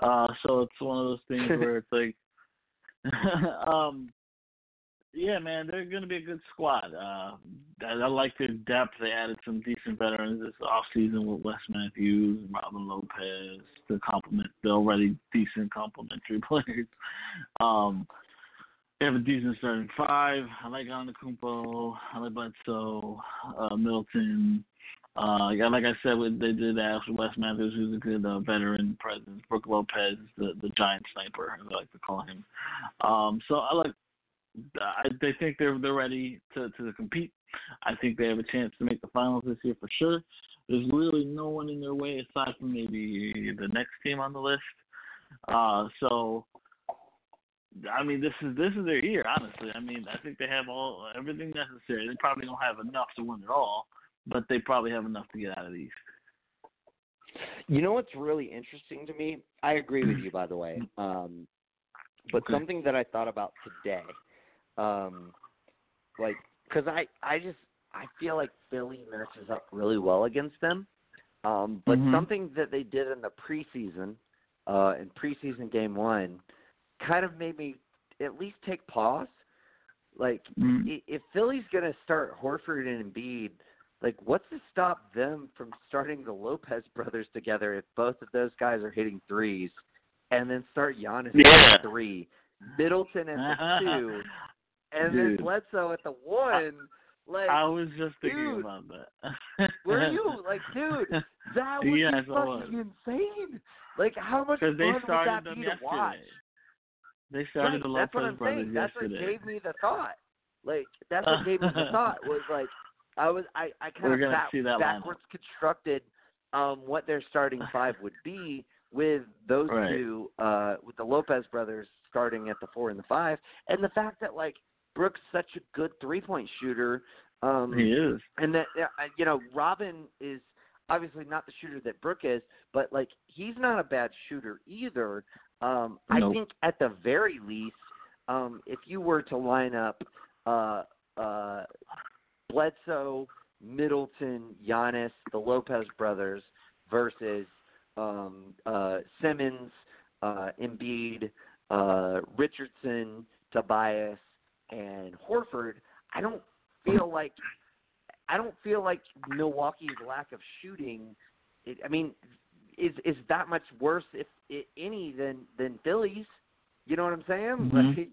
Uh, so it's one of those things *laughs* where it's like, *laughs* um, yeah, man, they're going to be a good squad. Uh, I, I like their depth. They added some decent veterans this off season with Wes Matthews and Robin Lopez to complement the already decent complementary *laughs* players. Um, they have a decent starting five. I like Antetokounmpo. I like Bledsoe, uh, Middleton. Uh, yeah, like I said, they did ask Wes Matthews, who's a good uh, veteran presence. Brook Lopez, the the giant sniper, as I like to call him. Um, so I like. I, they think they're they're ready to to compete. I think they have a chance to make the finals this year for sure. There's really no one in their way aside from maybe the next team on the list. Uh, so I mean, this is this is their year, honestly. I mean, I think they have all everything necessary. They probably don't have enough to win it all, but they probably have enough to get out of these. You know what's really interesting to me? I agree with you, by the way. Um, but Okay. something that I thought about today, um, like, because I, I just, I feel like Philly matches up really well against them. Um, but Mhm. something that they did in the preseason, uh, in preseason game one, kind of made me at least take pause. Like, Mm. i- if Philly's going to start Horford and Embiid, like what's to stop them from starting the Lopez brothers together if both of those guys are hitting threes, and then start Giannis Yeah. at three, Middleton at the *laughs* two, and then Dude. Bledsoe at the one? Like, I was just thinking dude, about that. *laughs* were you like, dude? *laughs* That would Yes, was. fucking insane. Like, how much fun they would that be to watch? They started Right, the that's what Lopez I'm brothers saying. That's what gave me the thought. Like that's what gave me the *laughs* thought was like I was I I kind of gonna back, see that backwards constructed um what their starting five would be with those Right. two uh with the Lopez brothers starting at the four and the five and the fact that like Brook's such a good three point shooter um He is. and that you know Robin is obviously not the shooter that Brook is, but like he's not a bad shooter either. Um, I think at the very least, um, if you were to line up uh, uh, Bledsoe, Middleton, Giannis, the Lopez brothers versus um, uh, Simmons, uh, Embiid, uh, Richardson, Tobias, and Horford, I don't feel like I don't feel like Milwaukee's lack of shooting. It, I mean, is is that much worse, if, if any, than than Phillies? You know what I'm saying? Mhm. Like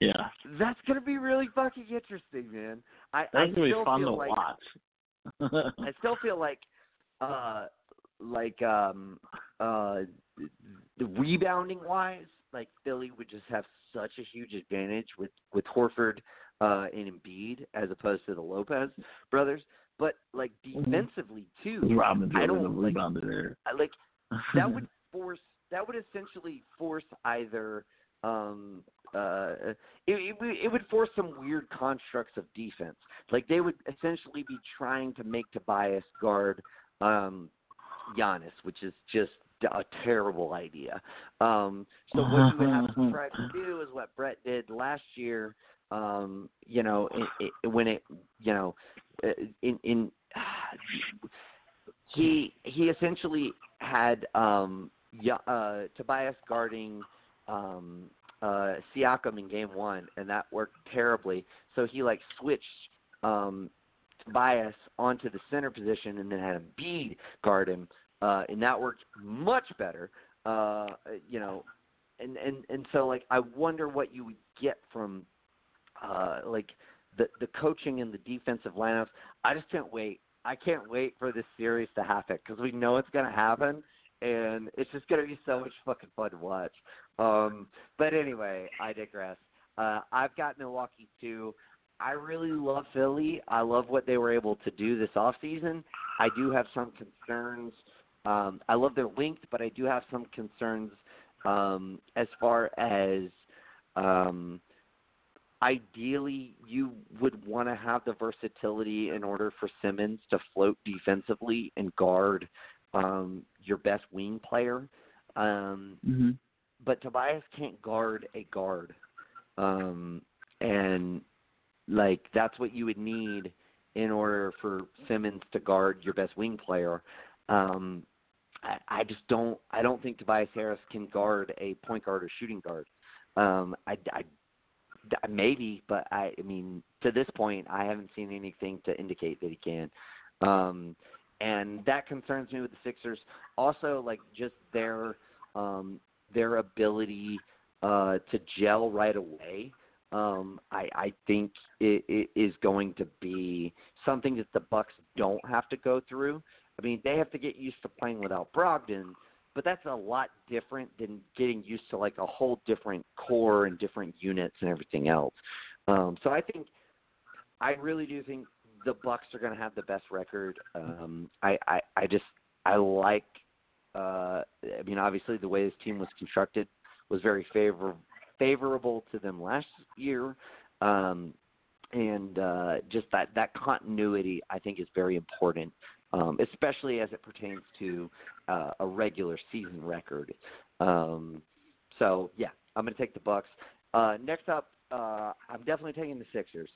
Yeah. that's gonna be really fucking interesting, man. I That's I gonna be fun to like watch. *laughs* I still feel like uh like um uh the rebounding wise, like Philly would just have such a huge advantage with with Horford uh and Embiid as opposed to the Lopez brothers. But like Mhm. defensively too, Robin's I don't like there. I- like that would *laughs* force that would essentially force either um uh it, it would it would force some weird constructs of defense like they would essentially be trying to make Tobias guard um Giannis which is just a terrible idea. Um so what you would have to try to do is what Brett did last year um you know it, it, when it you know uh, in in *sighs* he he essentially had um uh Tobias guarding um uh Siakam in game 1 and that worked terribly. So he like switched um Tobias onto the center position and then had Embiid guard him uh and that worked much better uh you know and and and so like I wonder what you would get from uh like the the coaching and the defensive lineups I just can't wait I can't wait for this series to happen because we know it's going to happen, and it's just going to be so much fucking fun to watch. Um, but anyway, I digress. Uh, I've got Milwaukee too. I really love Philly. I love what they were able to do this off season. I do have some concerns. Um, I love their length, but I do have some concerns um, as far as um, ideally you would want to have the versatility in order for Simmons to float defensively and guard um, your best wing player. Um, hmm but Tobias can't guard a guard. Um, and like that's what you would need in order for Simmons to guard your best wing player. Um, I, I just don't. I don't think Tobias Harris can guard a point guard or shooting guard. Um, I, I, maybe, but I, I mean, to this point, I haven't seen anything to indicate that he can. Um, and that concerns me with the Sixers. Also, like just their um, their ability uh, to gel right away. Um, I, I think it, it is going to be something that the Bucks don't have to go through. I mean, they have to get used to playing without Brogdon, but that's a lot different than getting used to like a whole different core and different units and everything else. Um, so I think I really do think the Bucks are going to have the best record. Um, I, I I just I like. Uh, I mean, obviously the way this team was constructed was very favor favorable to them last year, um, and uh, just that that continuity I think is very important, um, especially as it pertains to uh, a regular season record. Um, so yeah, I'm going to take the Bucks. Uh, next up, uh, I'm definitely taking the Sixers.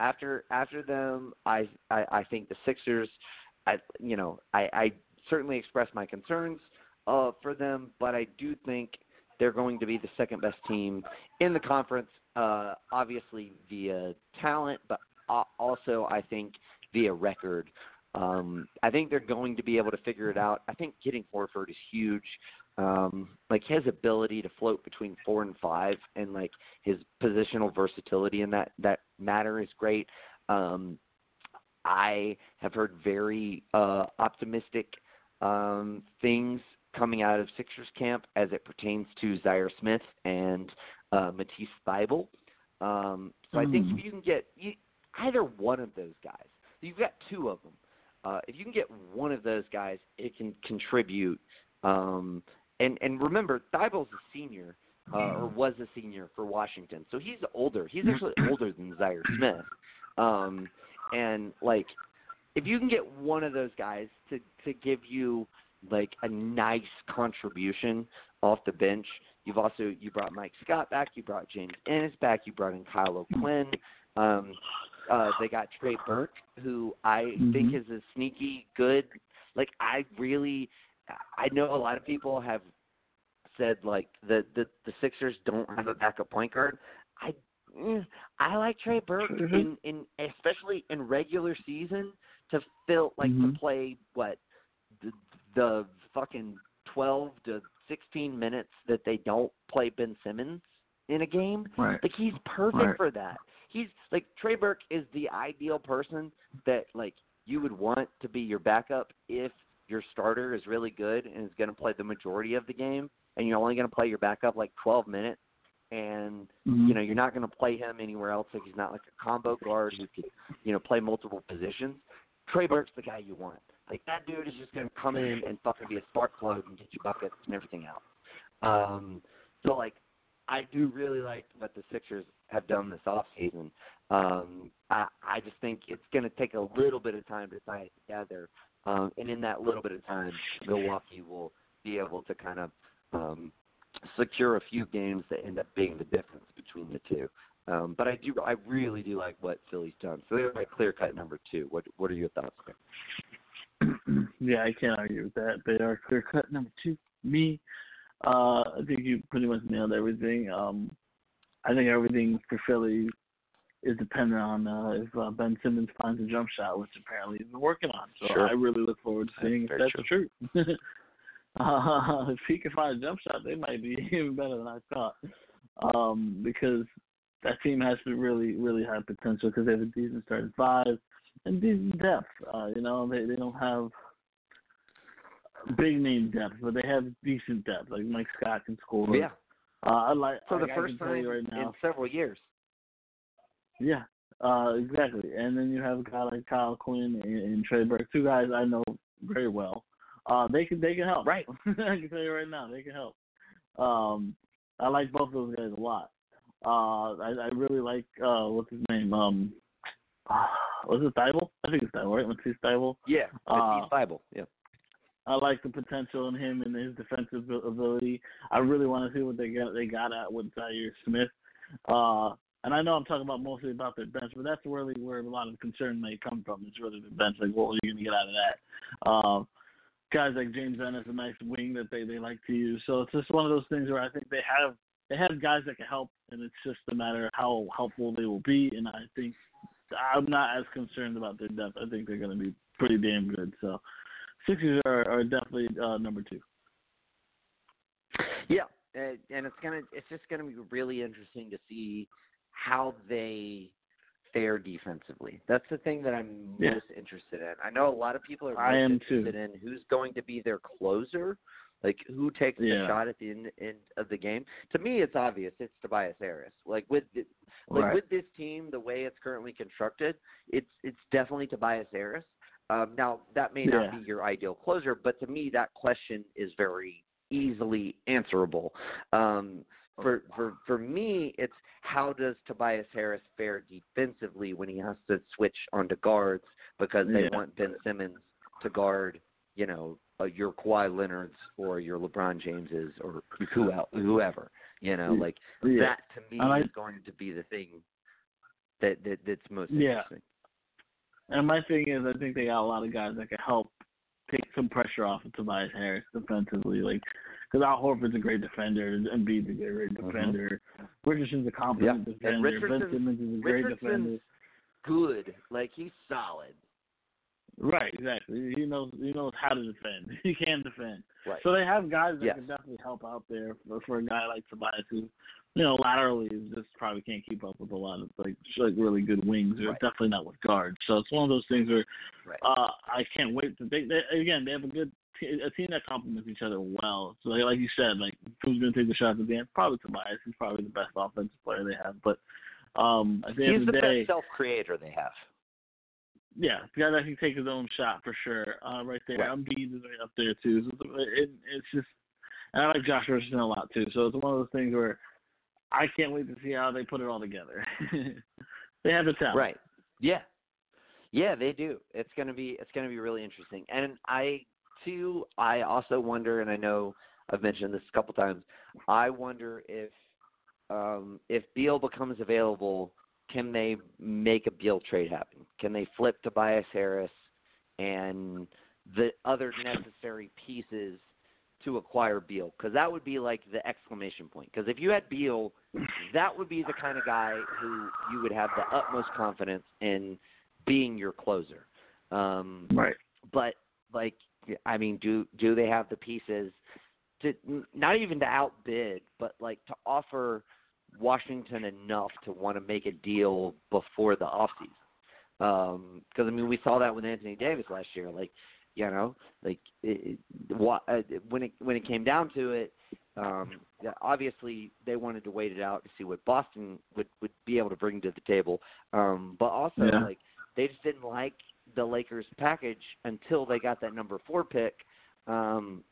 After after them, I I, I think the Sixers. I you know I, I certainly express my concerns uh, for them, but I do think they're going to be the second best team in the conference. Uh, obviously via talent, but also I think via record. Um, I think they're going to be able to figure it out. I think getting Horford is huge. Um, like his ability to float between four and five, and like his positional versatility in that that matter is great. Um, I have heard very uh, optimistic um, things coming out of Sixers camp as it pertains to Zhaire Smith and uh, Matisse Thybulle. Um, so I think Mm. if you can get you, either one of those guys, you've got two of them. Uh, if you can get one of those guys, it can contribute. Um, and and remember, Thibault's a senior, uh, or was a senior for Washington, so he's older. He's actually *clears throat* older than Zhaire Smith. Um, and like, if you can get one of those guys to to give you like a nice contribution off the bench, you've also you brought Mike Scott back, you brought James Ennis back, you brought in Kyle O'Quinn. Um, uh, they got Trey Burke, who I think Mhm. is a sneaky good. Like I really, I know a lot of people have said like the the the Sixers don't have a backup point guard. I mm, I like Trey Burke Mhm. in in especially in regular season to fill like Mhm. to play what the, the fucking twelve to sixteen minutes that they don't play Ben Simmons in a game. Right. Like he's perfect Right. for that. He's like Trey Burke is the ideal person that like you would want to be your backup if your starter is really good and is going to play the majority of the game, and you're only going to play your backup like 12 minutes, and Mhm. you know you're not going to play him anywhere else. Like he's not like a combo guard who could you know play multiple positions. Trey Burke's the guy you want. Like that dude is just going to come in and fucking be a spark plug and get you buckets and everything else. Um, so like I do really like what the Sixers have done this off season. Um, I, I just think it's going to take a little bit of time to tie it together, um, and in that little bit of time, Milwaukee will be able to kind of um, secure a few games that end up being the difference between the two. Um, but I do, I really do like what Philly's done. So they're my clear cut number two. What What are your thoughts? There? *clears throat* yeah, I can't argue with that. They are clear cut number two. Me, uh, I think you pretty much nailed everything. Um, I think everything for Philly is dependent on uh, if uh, Ben Simmons finds a jump shot, which apparently he's been working on. So Sure. I really look forward to That's seeing if very that's true. *laughs* uh, if he can find a jump shot, they might be *laughs* even better than I thought. Um, because that team has to really, really have potential because they have a decent starting five and decent depth. Uh, you know, they they don't have big name depth, but they have decent depth. Like Mike Scott can score. Yeah, Uh, I like for the I first tell time right in several years. Yeah, uh, exactly. And then you have a guy like Kyle Quinn and, and Trey Burke, two guys I know very well. Uh, they can they can help. Right. *laughs* I can tell you right now, they can help. Um, I like both of those guys a lot. Uh, I, I really like uh, what's his name? Um, *sighs* was it Thibault? I think it's Thibault, right? Matisse Thibault. Yeah, Uh, Matisse Thybulle. Yeah. I like the potential in him and his defensive ability. I really want to see what they got they got at with Zhaire Smith. Uh, and I know I'm talking about mostly about their bench, but that's really where a lot of concern may come from. It's really the bench. Like, what are you going to get out of that? Uh, guys like James Ennis, a nice wing that they they like to use. So it's just one of those things where I think they have they have guys that can help, and it's just a matter of how helpful they will be. And I think I'm not as concerned about their depth. I think they're going to be pretty damn good. So. Sixers are, are definitely uh, number two. Yeah, and it's gonna it's just gonna be really interesting to see how they fare defensively. That's the thing that I'm Yeah. most interested in. I know a lot of people are most I am too. interested in who's going to be their closer, like who takes the shot at the end, end of the game. To me, it's obvious. It's Tobias Harris. Like with the, like Right. with this team, the way it's currently constructed, it's it's definitely Tobias Harris. Um, now that may not Yeah. be your ideal closer, but to me, that question is very easily answerable. Um, for for for me, it's how does Tobias Harris fare defensively when he has to switch onto guards because they Yeah. want Ben Simmons to guard, you know, uh, your Kawhi Leonard's or your LeBron James's or who el- whoever, you know, like Yeah. that to me I- is going to be the thing that, that that's most Yeah. interesting. And my thing is, I think they got a lot of guys that can help take some pressure off of Tobias Harris defensively. Like, because Al Horford's a great defender, and Embiid's a great Mhm. defender. Richardson's a competent Yeah. And defender. Ben Richardson's- Simmons is a great defender. Good, like he's solid. Right, exactly. He knows he knows how to defend. *laughs* He can defend. Right. So they have guys that Yes. can definitely help out there for, for a guy like Tobias who, you know, laterally just probably can't keep up with a lot of like like really good wings or Right. definitely not with guards. So it's one of those things where Right. uh I can't wait to they, they again they have a good t- a team that complements each other well. So like, like you said, like who's gonna take the shots at the end? Probably Tobias. He's probably the best offensive player they have. But Um, at the end He's of the the day, best self creator they have. yeah, the guy that can take his own shot for sure. Uh, right there, Right. Embiid is right up there too. So it, it's just, and I like Josh Richardson a lot too. So it's one of those things where I can't wait to see how they put it all together. *laughs* they have the talent, Right. Yeah. Yeah, they do. It's gonna be it's gonna be really interesting. And I too I also wonder and I know I've mentioned this a couple times, I wonder if um if Beal becomes available, can they make a Beal trade happen? Can they flip Tobias Harris and the other necessary pieces to acquire Beal? Because that would be like the exclamation point. Because if you had Beal, that would be the kind of guy who you would have the utmost confidence in being your closer. Um, right? but like, I mean, do do they have the pieces to not even to outbid, but like to offer Washington enough to want to make a deal before the offseason? Because I mean, we saw that with Anthony Davis last year. Like, you know, like it, it, uh, when it when it came down to it, um, obviously they wanted to wait it out to see what Boston would would be able to bring to the table. Um, but also, Yeah. like they just didn't like the Lakers package until they got that number four pick. Um,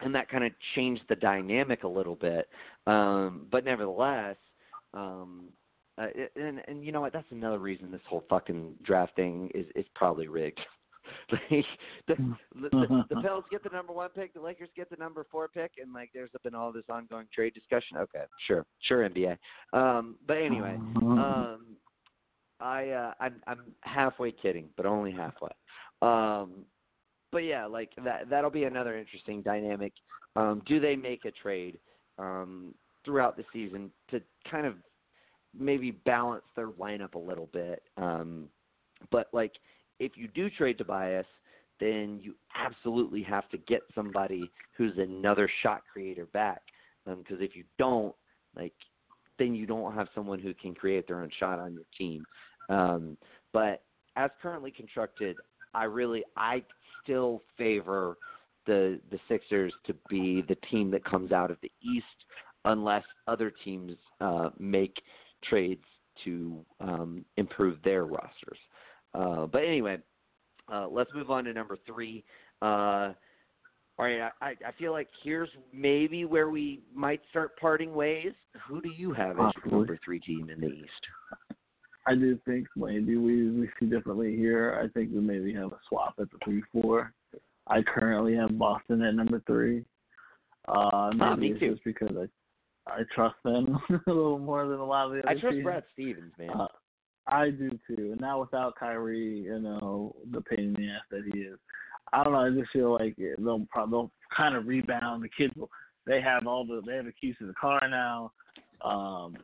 and that kind of changed the dynamic a little bit. Um, but nevertheless, um, uh, and and you know what? That's another reason this whole fucking draft thing is is probably rigged. *laughs* *laughs* like the, the, the the Pels get the number one pick, the Lakers get the number four pick, and like there's been all this ongoing trade discussion. Okay, sure, sure, NBA. Um, but anyway, um, I uh, I'm I'm halfway kidding, but only halfway. Um, but yeah, like that that'll be another interesting dynamic. Um, do they make a trade um, throughout the season to kind of maybe balance their lineup a little bit? Um, but like if you do trade Tobias, then you absolutely have to get somebody who's another shot creator back. Because if you don't, like, then you don't have someone who can create their own shot on your team. Um, but as currently constructed, I really, I still favor the the Sixers to be the team that comes out of the East, unless other teams uh, make trades to um, improve their rosters. Uh, but anyway, uh, let's move on to number three. Uh, all right, I, I feel like here's maybe where we might start parting ways. Who do you have as your number three team in the East? I do think maybe we we see differently here. I think we maybe have a swap at the three four. I currently have Boston at number three. Uh, maybe Ah, me it's too. just because I I trust them *laughs* a little more than a lot of the other I trust teams. Brad Stevens, man. Uh, I do too. And now without Kyrie, you know, the pain in the ass that he is, I don't know. I just feel like they'll probably they'll kind of rebound. The kids will. They have all the they have the keys to the car now. Um,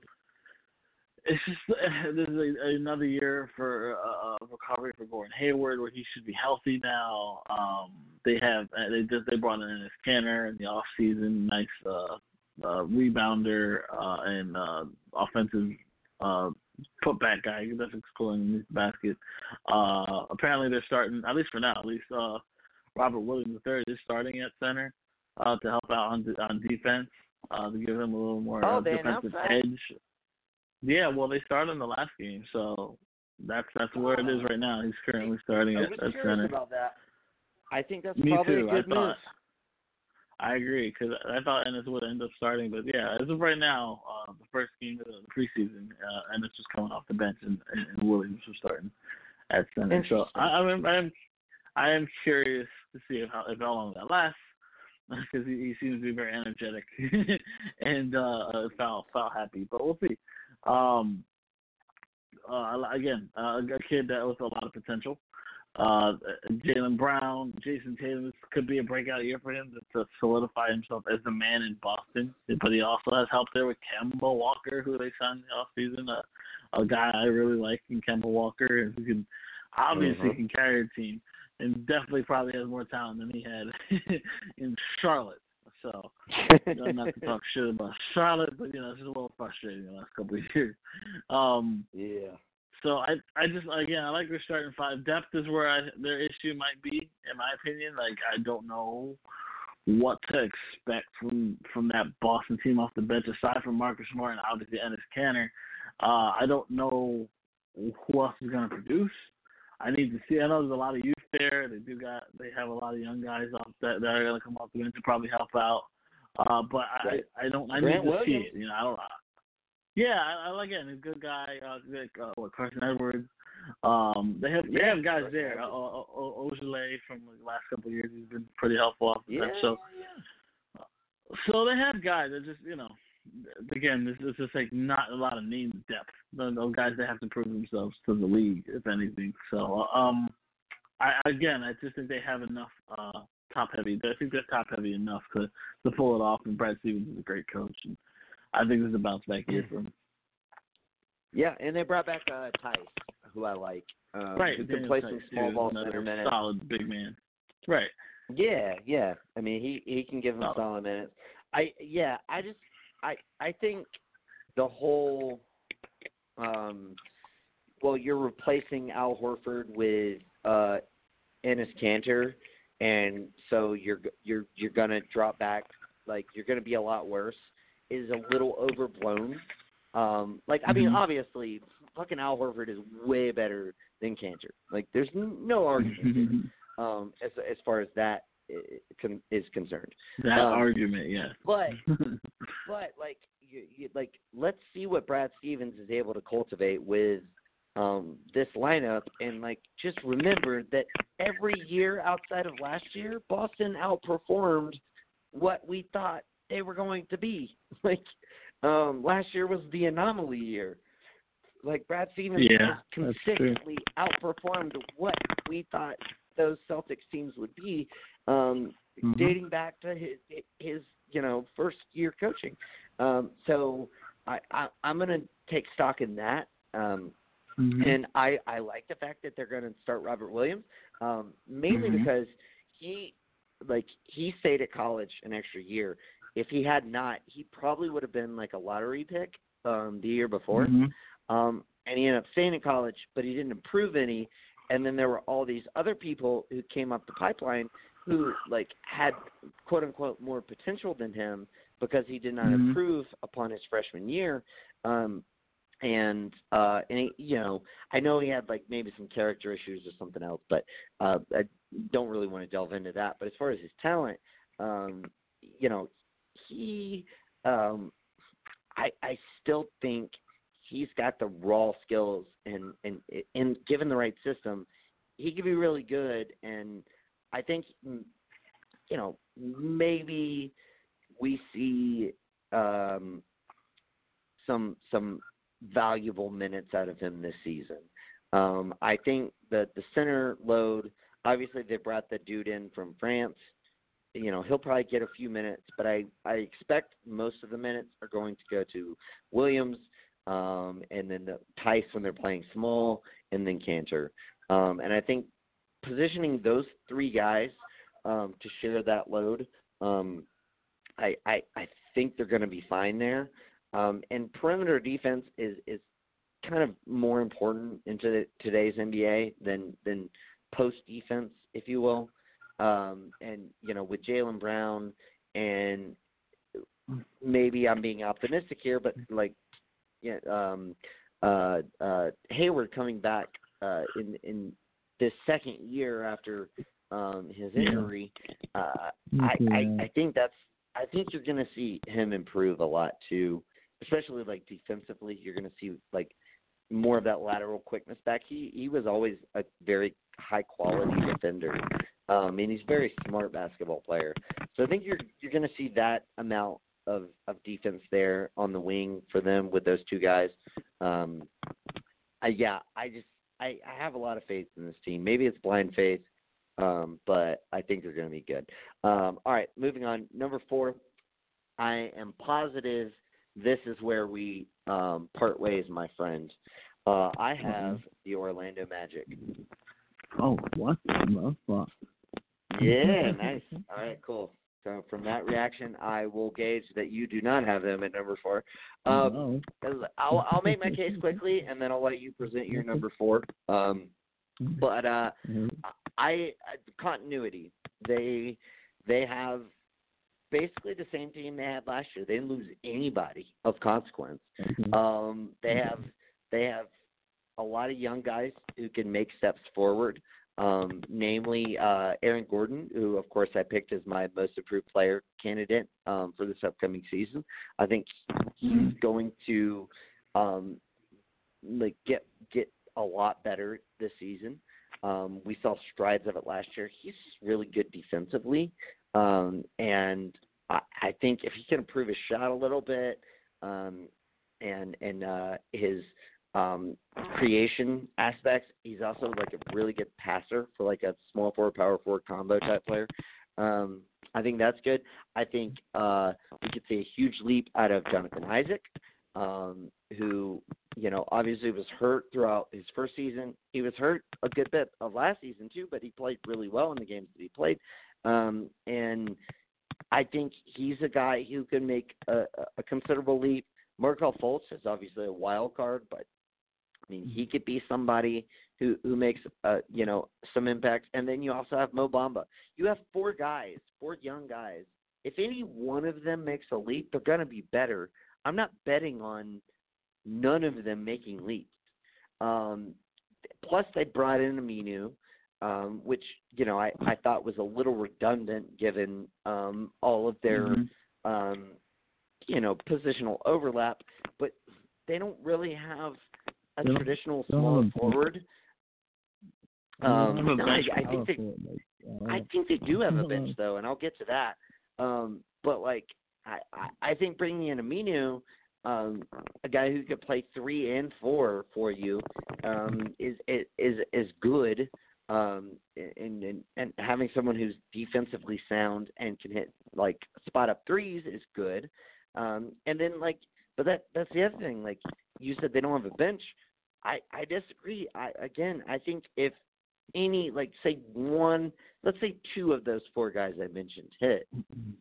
it's just *laughs* this is a, another year for uh, uh, recovery for Gordon Hayward, where he should be healthy now. Um, they have uh, they just they brought in Enes Kanter in the off season, nice uh, uh, rebounder uh, and uh, offensive uh, putback guy that's scoring the basket. Uh, apparently, they're starting at least for now. At least uh, Robert Williams III is starting at center uh, to help out on on defense uh, to give him a little more Oh, uh, defensive edge. Yeah, well, they started in the last game, so that's that's where it is right now. He's currently starting I at, was at curious center. about that. I think that's Me probably too. a good I thought. I agree because I thought Enes would end up starting, but yeah, as of right now, uh, the first game of the preseason, uh, Enes was coming off the bench and, and, and Williams was starting at center. So Interesting. I, I'm I'm I am curious to see if how, if how long that lasts *laughs* because he, he seems to be very energetic *laughs* and uh, uh, foul foul happy, but we'll see. Um, uh, again, uh, a kid that with a lot of potential. Uh, Jaylen Brown, Jayson Tatum this could be a breakout year for him to, to solidify himself as the man in Boston. But he also has help there with Kemba Walker, who they signed in the offseason. A, a guy I really like in Kemba Walker, who can obviously Mhm. can carry a team, and definitely probably has more talent than he had *laughs* in Charlotte. So I'm not to talk *laughs* shit about Charlotte, but you know it's just a little frustrating the last couple of years. Um, yeah. So I I just again I like their starting five. Depth is where I, their issue might be, in my opinion. Like I don't know what to expect from from that Boston team off the bench aside from Marcus Smart and obviously Enes Kanter. Uh, I don't know who else is going to produce. I need to see. I know there's a lot of youth there. They do got. They have a lot of young guys off that that are going to come up and to probably help out. Uh, but. I I don't. I Grant need to Williams. see it. You know, I don't. Yeah, I, I like it. He's a good guy. Uh, like uh, what Carson Edwards. Um, they have they Yeah, have guys Carson there. Uh, Ojeleye from the last couple of years, he's been pretty helpful off the Yeah. So yeah. so they have guys that just you know, again, this is just like not a lot of name depth. Those those guys that have to prove themselves to the league, if anything. So um, I again, I just think they have enough uh top heavy. I think they're top heavy enough to to pull it off. And Brad Stevens is a great coach, and I think this is a bounce back year for him. Yeah, and they brought back uh, Theis, who I like, um, right, who can Daniel play some small ball another center minutes. solid big man. Right. Yeah, yeah. I mean, he he can give him Solid. solid minutes. I yeah. I just I I think the whole um well, you're replacing Al Horford with uh Enes Kanter, and so you're you're you're gonna drop back like you're gonna be a lot worse. Is a little overblown. Um, like I mean, Mhm. obviously, fucking Al Horford is way better than Kanter. Like, there's no argument *laughs* um, as as far as that i- con- is concerned. that Um, argument, yeah. But *laughs* but like you, you like let's see what Brad Stevens is able to cultivate with um this lineup and like just remember that every year outside of last year Boston outperformed what we thought they were going to be. *laughs* Like um last year was the anomaly year. Like Brad Stevens Yeah, consistently outperformed what we thought those Celtics teams would be. Um Mhm. dating back to his his you know first year coaching. Um, so I, I I'm gonna take stock in that. Um, Mhm. and I I like the fact that they're gonna start Robert Williams, um, mainly Mhm. because he like he stayed at college an extra year. If he had not, he probably would have been like a lottery pick um, the year before. Mhm. Um, and he ended up staying in college, but he didn't improve any. And then there were all these other people who came up the pipeline who like had quote unquote more potential than him because he did not Mhm. improve upon his freshman year. Um, and uh, and he, you know, I know he had like maybe some character issues or something else, but uh, I don't really want to delve into that. But as far as his talent, um, you know, he, um, I I still think he's got the raw skills and and and given the right system, he could be really good. And I think mm, you know maybe we see um, some some valuable minutes out of him this season. Um, I think that the center load, obviously they brought the dude in from France. You know, he'll probably get a few minutes, but I, I expect most of the minutes are going to go to Williams, um, and then the Theis when they're playing small, and then Kanter. Um, and I think positioning those three guys um, to share that load, um, I, I I think they're going to be fine there. Um, and perimeter defense is is kind of more important into today's NBA than than post defense, if you will. Um, and you know, with Jaylen Brown and maybe I'm being optimistic here, but like, yeah, um, uh, uh, Hayward coming back uh, in in this second year after um, his injury, uh, I, I I think that's I think you're going to see him improve a lot too, especially like defensively. You're going to see like more of that lateral quickness back. He he was always a very high quality defender, um, and he's a very smart basketball player. So I think you're you're going to see that amount of of defense there on the wing for them with those two guys. Um, I, yeah, I just I, I have a lot of faith in this team. Maybe it's blind faith, um, but I think they're going to be good. Um, all right, moving on. Number four, I am positive this is where we um, part ways, my friend. Uh, I have the Orlando Magic. Oh, what the fuck? Yeah, *laughs* nice. All right, cool. So from that reaction, I will gauge that you do not have them at number four. Um. I'll I'll *laughs* make my case quickly, and then I'll let you present your number four. Um, but uh, I, I continuity. They they have basically the same team they had last year. They didn't lose anybody of consequence. Mhm. Um, they have they have a lot of young guys who can make steps forward. Um, namely uh, Aaron Gordon, who of course I picked as my most improved player candidate um, for this upcoming season. I think he's Mhm. going to um, like get get a lot better this season. Um, we saw strides of it last year. He's really good defensively, um, and I, I think if he can improve his shot a little bit, um, and and uh, his um, creation aspects, he's also like a really good passer for like a small forward, power forward combo type player. Um, I think that's good. I think uh, we could see a huge leap out of Jonathan Isaac, um, who you know obviously was hurt throughout his first season. He was hurt a good bit of last season too, but he played really well in the games that he played. Um, and I think he's a guy who can make a, a considerable leap. Markelle Fultz is obviously a wild card, but I mean he could be somebody who who makes uh you know some impact. And then you also have Mo Bamba. You have four guys, four young guys. If any one of them makes a leap, they're going to be better. I'm not betting on none of them making leaps. Um, plus, they brought in Aminu, um, which you know I, I thought was a little redundant given um, all of their Mhm. um, you know positional overlap, but they don't really have a don't- traditional small have forward. Um, no, I, I think they power forward, like, I think they do have a bench though, and I'll get to that. Um, but like, I, I, I think bringing in Aminu, um, a guy who could play three and four for you, um, is is is good. Um, and, and and having someone who's defensively sound and can hit like spot up threes is good. Um, and then like, but that that's the other thing. Like you said, they don't have a bench. I I disagree. I again, I think if any like say one let's say two of those four guys I mentioned hit,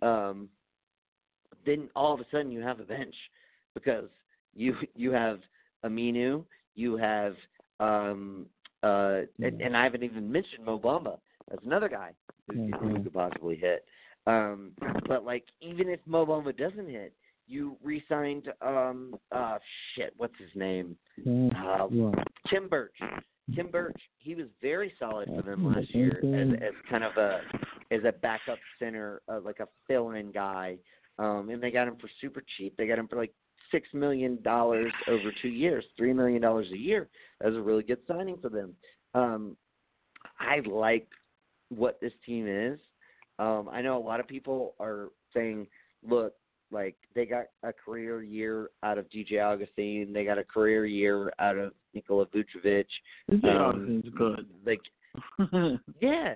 um, then all of a sudden you have a bench because you you have Aminu, you have um uh and, and I haven't even mentioned Mo Bamba. That's another guy who, who Mhm. could possibly hit. Um but like even if Mo Bamba doesn't hit, you re-signed um uh shit, what's his name? Uh. Tim Birch. Tim Birch, he was very solid for them last year as as kind of a as a backup center, uh, like a fill-in guy. Um, and they got him for super cheap. They got him for like six million dollars over two years, three million dollars a year. That was a really good signing for them. Um, I like what this team is. Um, I know a lot of people are saying, look, like they got a career year out of DJ Augustine, they got a career year out of Nikola Vucevic. DJ Um, Augustine's good. Like, *laughs* yeah,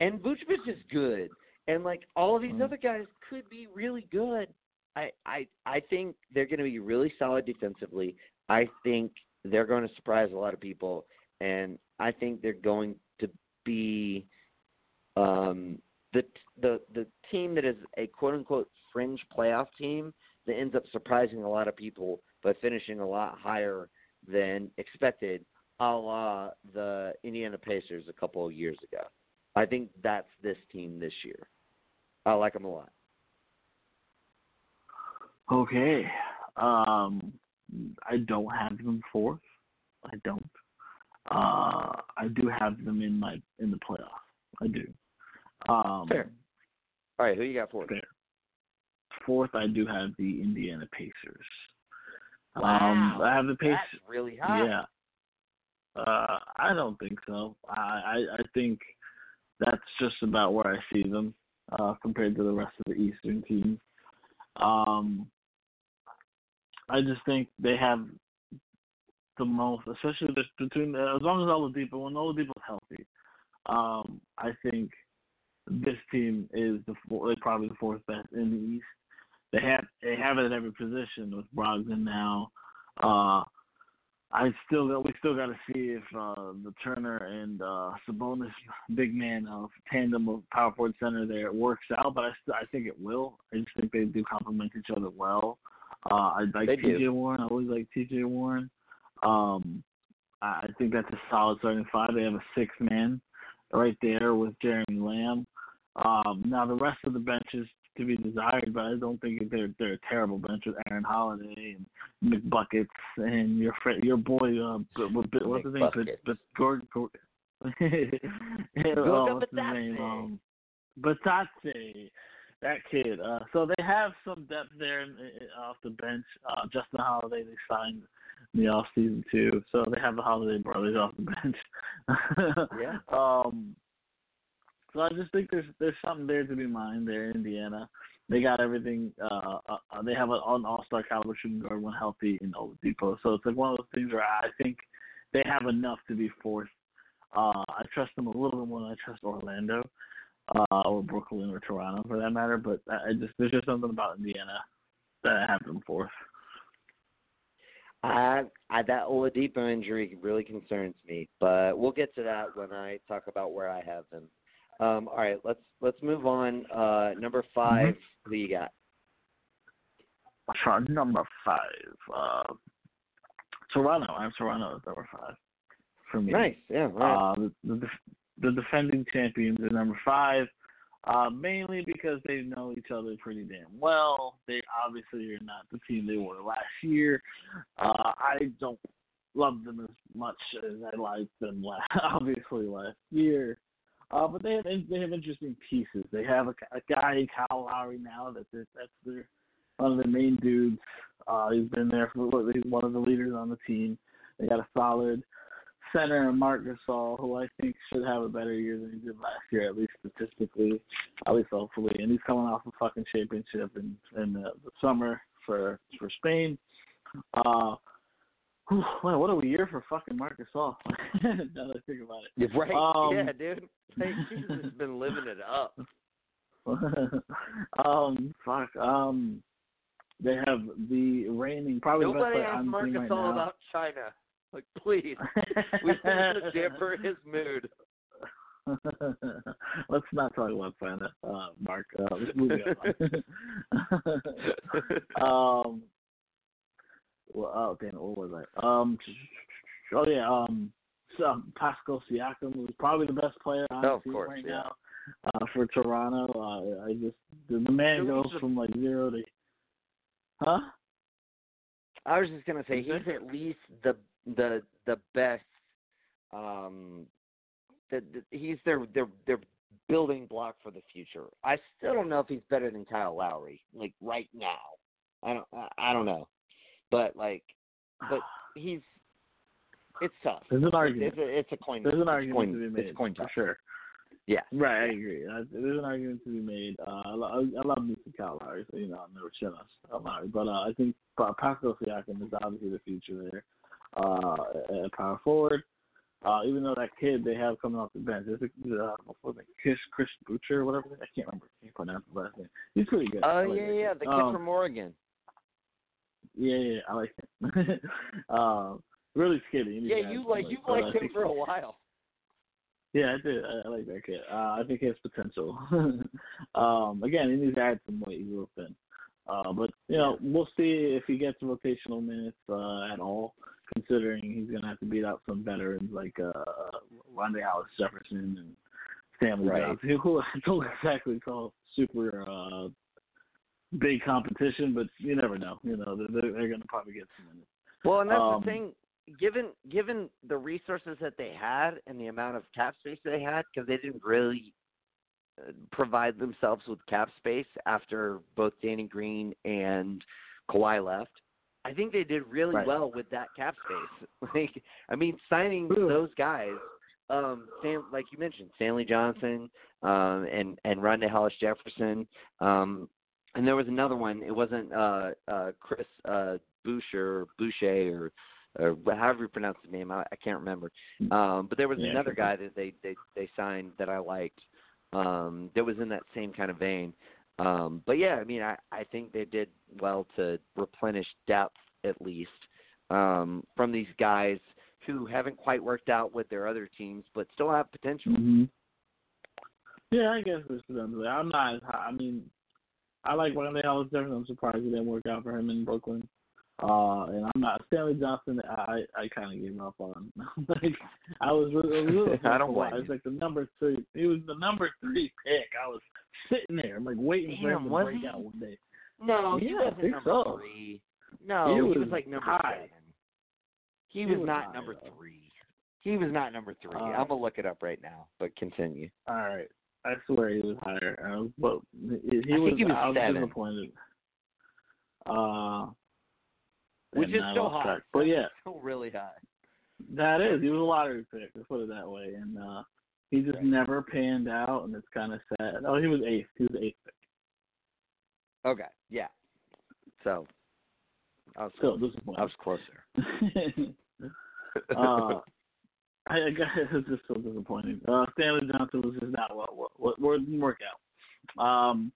and Vucevic is good, and like all of these Mm. other guys could be really good. I I I think they're going to be really solid defensively. I think they're going to surprise a lot of people, and I think they're going to be um, the the the team that is a quote unquote fringe playoff team that ends up surprising a lot of people by finishing a lot higher than expected, a la the Indiana Pacers a couple of years ago. I think that's this team this year. I like them a lot. Okay. Um, I don't have them fourth. I don't. Uh, I do have them in my in the playoffs. I do. Um, Fair. All right, who you got for? Fair. Fourth, I do have the Indiana Pacers. Wow, um, I have the Pacers. That's really high. Yeah. Uh, I don't think so. I, I I think that's just about where I see them uh, compared to the rest of the Eastern teams. Um, I just think they have the most, especially between as long as Oladipo, when Oladipo's healthy, um, I think this team is the four, probably the fourth best in the East. They have they have it at every position with Brogdon now. Uh, I still we still got to see if uh, the Turner and uh, Sabonis big man of tandem of power forward center there works out, but I st- I think it will. I just think they do complement each other well. Uh, I like They do. TJ Warren. I always like TJ Warren. Um, I I think that's a solid starting five. They have a six man right there with Jeremy Lamb. Um, now the rest of the bench is to be desired, but I don't think they're they're a terrible bench with Aaron Holiday and McBuckets and your friend, your boy, uh, what's his name? But but Gordon. *laughs* Gordon oh, what's his name? Um, Bitadze that kid. Uh, so they have some depth there in, in, off the bench. Uh, Justin Holiday they signed in the off season too, so they have the Holiday brothers off the bench. *laughs* yeah. Um. So I just think there's there's something there to be mined there in Indiana. They got everything. Uh, uh they have an, an all-star caliber shooting guard when healthy in Oladipo. So it's like one of those things where I think they have enough to be fourth. Uh, I trust them a little bit more than I trust Orlando uh, or Brooklyn or Toronto for that matter. But I just there's just something about Indiana that I have them fourth. I, I that Oladipo injury really concerns me, but we'll get to that when I talk about where I have them. Um, all right, let's let's move on. Uh, number 5 mm-hmm. who you got? For number five, uh, Toronto. I'm Toronto at number five for me. Nice, yeah. Right. Uh, the, the, the defending champions at number five, uh, mainly because they know each other pretty damn well. They obviously are not the team they were last year. Uh, I don't love them as much as I liked them last, *laughs* obviously last year. Uh, but they have they have interesting pieces. They have a, a guy Kyle Lowry now that that's their one of the main dudes. Uh, he's been there for he's one of the leaders on the team. They got a solid center in Marc Gasol, who I think should have a better year than he did last year, at least statistically, at least hopefully. And he's coming off a fucking championship in in the, the summer for for Spain. Uh, whew, man, what a year for fucking Marcus *laughs* Gasol. now that I think about it. You're Right? Um, yeah, dude. Like, he's just been living it up. *laughs* um, fuck. Um, they have the reigning probably Nobody the best asked Marc Gasol right about China. Like, please, we want to *laughs* damper his mood. Let's not talk about China, uh, Marc. Uh, let's move on. um, well, oh damn, what was I? Um, oh yeah, um, so Pascal Siakam was probably the best player on oh, the team course, right yeah. now uh, for Toronto. Uh, I just the, the man goes from like zero to, huh? I was just gonna say he's at least the the the best. Um, the, the, he's their their their building block for the future. I still don't know if he's better than Kyle Lowry, like right now. I don't I, I don't know, but like, but *sighs* he's it's tough. There's an argument. It's a, it's a coin. There's an argument coin, to be made it's coin for sure. Yeah. Right, I agree. There's an argument to be made. Uh, I, I, I love me some Kyle Lowry, so you know I'm never shit on Lowry, but uh, I think Pascal Siakam is obviously the future there uh, at power forward. Uh, even though that kid they have coming off the bench, is it uh, what's it, Chris Chris Boucher or whatever? I can't remember. I can't pronounce the last name. He's pretty good. Oh like yeah, yeah, the kid um, from Oregon. Yeah, yeah, I like him. *laughs* um, really skinny. Yeah, you like you liked him for a while. Yeah, I did. I, I like that kid. Uh, I think he has potential. *laughs* um, again, he needs to add some weight. He's real thin. Uh, but you know, we'll see if he gets rotational minutes uh, at all considering he's going to have to beat out some veterans like uh, Rondae Hollis Jefferson and Stanley right. Johnson, who I don't *laughs* exactly call super uh, big competition, but you never know. You know, they're, they're going to probably get some. Well, and that's um, the thing. Given given the resources that they had and the amount of cap space they had, because they didn't really uh, provide themselves with cap space after both Danny Green and Kawhi left. I think they did really right. well with that cap space. *laughs* Like, I mean, signing Ooh. those guys, um, Sam, like you mentioned, Stanley Johnson, um, and and Rondae Hollis Jefferson, um, and there was another one. It wasn't uh, uh, Chris uh, Boucher or Boucher or or however you pronounce his name. I, I can't remember. Um, but there was yeah, another guy that they they they signed that I liked. Um, that was in that same kind of vein. Um, but yeah, I mean, I, I think they did well to replenish depth at least um, from these guys who haven't quite worked out with their other teams, but still have potential. Mm-hmm. Yeah, I guess is them. I'm not. As high. I mean, I like Rondae Hollis Jefferson. I'm surprised it didn't work out for him in Brooklyn. Uh, and I'm not Stanley Johnson. I I kind of gave up on. *laughs* like I was really, really *laughs* I don't blame blame It's like the number three. He was the number three pick. I was sitting there, I'm like waiting for him to break he? out one day. No, he Yeah, I wasn't think number so. three. No, He he was, was like number high. seven. He, He was, was not high, number though. three. He was not number three. Uh, I'm gonna look it up right now, but continue. All right, I swear he was higher. Uh, but he, was. he was I was seven. disappointed. Uh, Which is still high. track. But yeah, Still really high. That is. He was a lottery pick. Let's put it that way. And uh he just Right. never panned out, and it's kind of sad. Oh, he was eighth. He was eighth pick. Okay, yeah. So I was Still close. disappointed. I was closer. *laughs* *laughs* uh, I, I guess *laughs* it's just so disappointing. Uh, Stanley Johnson was just not what what what, what didn't work out. Um,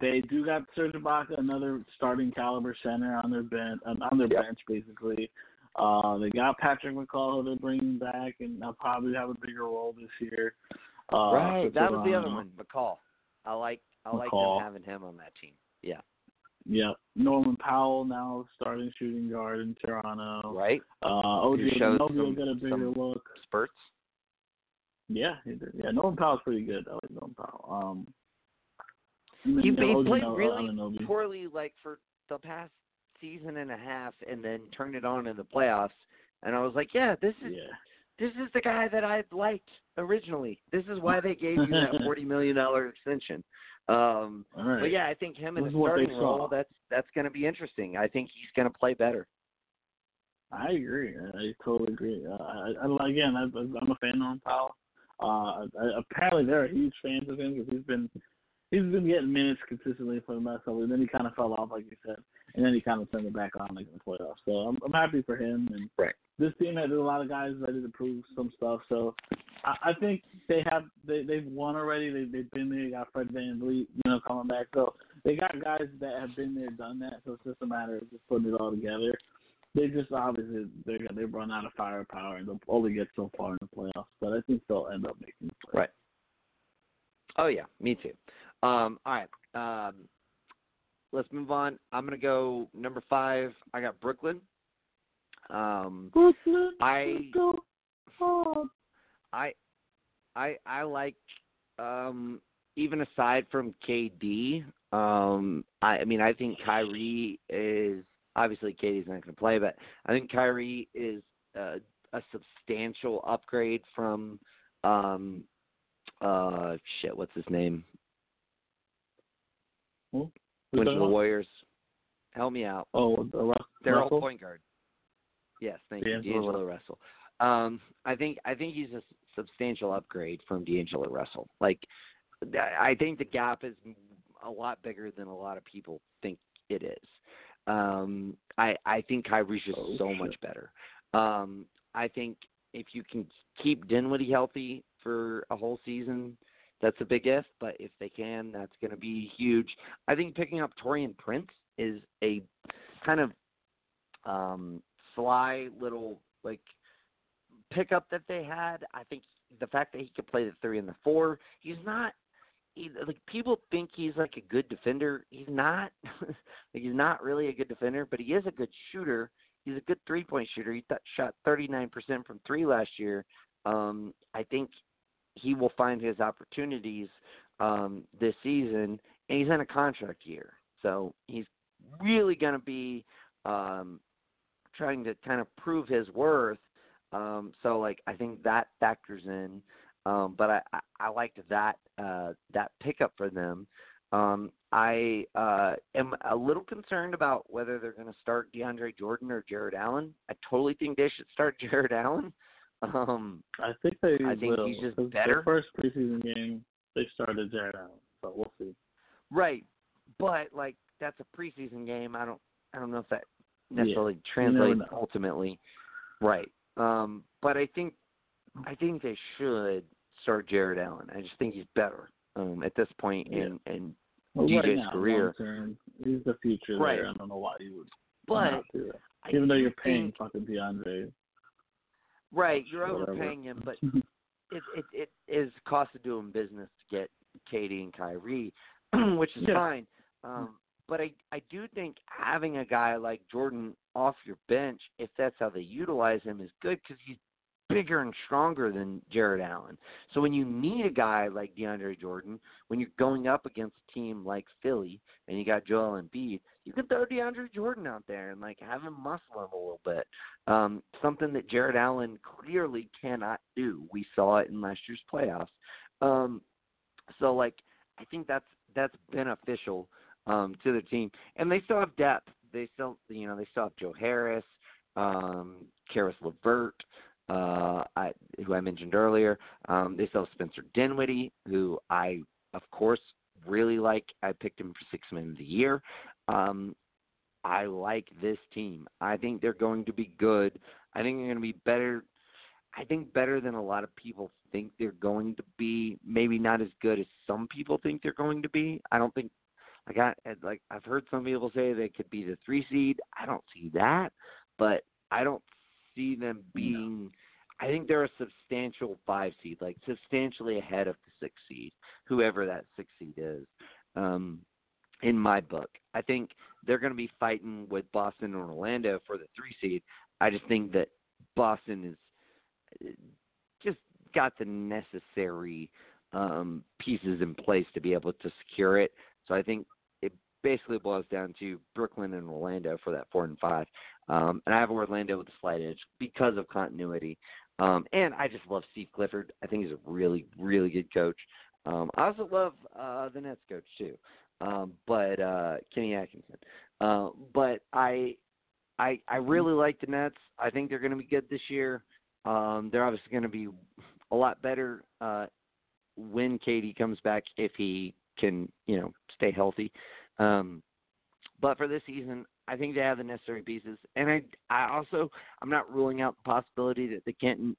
they do got Serge Ibaka, another starting caliber center on their bench on their Yep. bench basically. Uh, they got Patrick McCaw who they're bringing back, and they'll probably have a bigger role this year. Uh, right, that was the other one, McCall. I like I like them having him on that team. Yeah. Yep. Norman Powell now starting shooting guard in Toronto. Right? Uh, OG Who showed Anunoby will get a bigger look. Spurts. Yeah, he did. Yeah, Norman Powell's pretty good. I like Norman Powell. Um, He, you know, he played really poorly like for the past season and a half and then turned it on in the playoffs and I was like, Yeah, this is Yeah. This is the guy that I liked originally. This is why they gave you that *laughs* forty million dollar extension. Um right. but yeah, I think him in This a is what starting role that's that's gonna be interesting. I think he's gonna play better. I agree. I, totally agree. Uh, I, I, again, I, I'm a fan of Powell. Uh, I, apparently, they're huge fans of him because he's been he's been getting minutes consistently for the last couple. And then he kind of fell off, like you said, and then he kind of turned it back on like in the playoffs. So I'm, I'm happy for him. And Right. This team has a lot of guys ready to prove some stuff. So I, I think they have they they've won already. They they've been there. You got Fred VanVleet, you know, coming back. So they got guys that have been there, done that. So it's just a matter of just putting it all together. They just obviously they they run out of firepower and they'll only get so far in the playoffs. But I think they'll end up making the playoffs. Right. Oh yeah, me too. Um, all right. Um, let's move on. I'm gonna go number five. I got Brooklyn. Um, I- I I I like um even aside from KD, um I, I mean I think Kyrie is obviously KD's not going to play, but I think Kyrie is uh, a substantial upgrade from um uh shit what's his name Who's went to the? Warriors. Help me out. Oh, the Rus- Their Russell? old point guard. Yes, thank you, D'Angelo D'Angelo Russell. Um, I think I think he's a substantial upgrade from D'Angelo Russell. Like, I think the gap is a lot bigger than a lot of people think it is. Um, I I think Kyrie's just Oh, so shit. much better. Um, I think if you can keep Dinwiddie healthy for a whole season, that's a big if. But if they can, that's going to be huge. I think picking up Taurean Prince is a kind of um, sly little like pickup that they had. I think the fact that he could play the three and the four, he's not. He, like people think he's like a good defender. He's not. *laughs* like he's not really a good defender, but he is a good shooter. He's a good three point shooter. He th- shot 39% from three last year. Um, I think he will find his opportunities um, this season, and he's in a contract year, so he's really going to be um, trying to kind of prove his worth. Um, so like I think that factors in. Um, but I, I, I liked that uh, that pickup for them. Um, I uh, am a little concerned about whether they're going to start DeAndre Jordan or Jarrett Allen. I totally think they should start *laughs* Jarrett Allen. Um, I think they I think will. he's just better. The first preseason game, they started Jarrett Allen, so we'll see. right, but like that's a preseason game. I don't I don't know if that Yeah, necessarily never translates know. ultimately. Right. Um, but I think I think they should start Jarrett Allen. I just think he's better um, at this point in in Well, DJ's right now, career. long-term, he's the future Right. there. I don't know why you would but do that. I Even though you're paying think- fucking DeAndre. right, you're whatever. overpaying him, but *laughs* it it it is cost of doing business to get KD and Kyrie, *clears throat* which is Yeah. fine. Um, but I I do think having a guy like Jordan off your bench, if that's how they utilize him, is good because he's bigger and stronger than Jarrett Allen. So when you need a guy like DeAndre Jordan, when you're going up against a team like Philly and you got Joel Embiid, you can throw DeAndre Jordan out there and like have him muscle him a little bit. Um, something that Jarrett Allen clearly cannot do. We saw it in last year's playoffs. Um, so like I think that's that's beneficial um, to the team, and they still have depth. They still you know they still have Joe Harris, um, Caris LeVert uh, I, who I mentioned earlier. Um, they still have Spencer Dinwiddie, who I, of course, really like. I picked him for six men of the year. Um, I like this team. I think they're going to be good. I think they're going to be better. I think better than a lot of people think they're going to be. Maybe not as good as some people think they're going to be. I don't think I like I've heard some people say they could be the three seed. I don't see that, but I don't see them being. No. I think they're a substantial five seed, like substantially ahead of the six seed, whoever that six seed is. Um, in my book, I think they're going to be fighting with Boston and Orlando for the three seed. I just think that Boston is just got the necessary um, pieces in place to be able to secure it. So I think it basically boils down to Brooklyn and Orlando for that four and five. Um, and I have Orlando with a slight edge because of continuity. Um, and I just love Steve Clifford. I think he's a really, really good coach. Um, I also love uh, the Nets coach too, um, but uh, Kenny Atkinson. Uh, but I, I, I really like the Nets. I think they're going to be good this year. Um, they're obviously going to be a lot better uh, when KD comes back if he can, you know, stay healthy. Um, but for this season, I think they have the necessary pieces, and I I also I'm not ruling out the possibility that they can't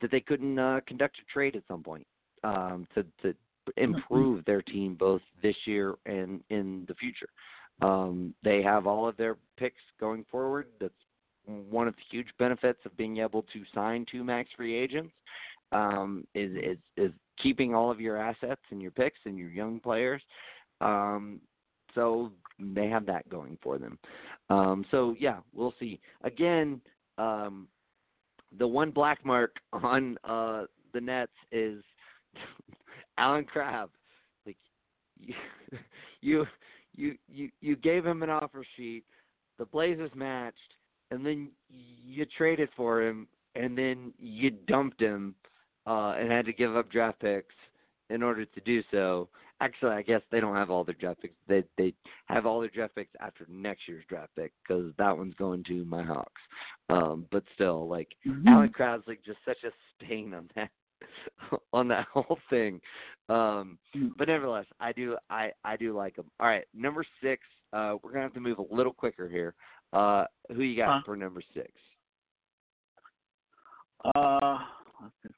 that they couldn't uh, conduct a trade at some point um, to to improve their team both this year and in the future. Um, they have all of their picks going forward. That's one of the huge benefits of being able to sign two max free agents. Um, is is is keeping all of your assets and your picks and your young players. Um, so they have that going for them. Um, so yeah, we'll see. Again, um, the one black mark *laughs* on uh, the Nets is *laughs* Allen Crabbe. Like you, *laughs* you, you, you, you gave him an offer sheet. The Blazers matched, and then you traded for him, and then you dumped him, uh, and had to give up draft picks in order to do so. Actually, I guess they don't have all their draft picks. They they have all their draft picks after next year's draft pick because that one's going to my Hawks. Um, but still, like mm-hmm. Allen Crabbe's like just such a stain on that *laughs* on that whole thing. Um, mm. but nevertheless, I do I I do like them. All right, number six. Uh, we're gonna have to move a little quicker here. Uh, who you got huh? for number six? Uh,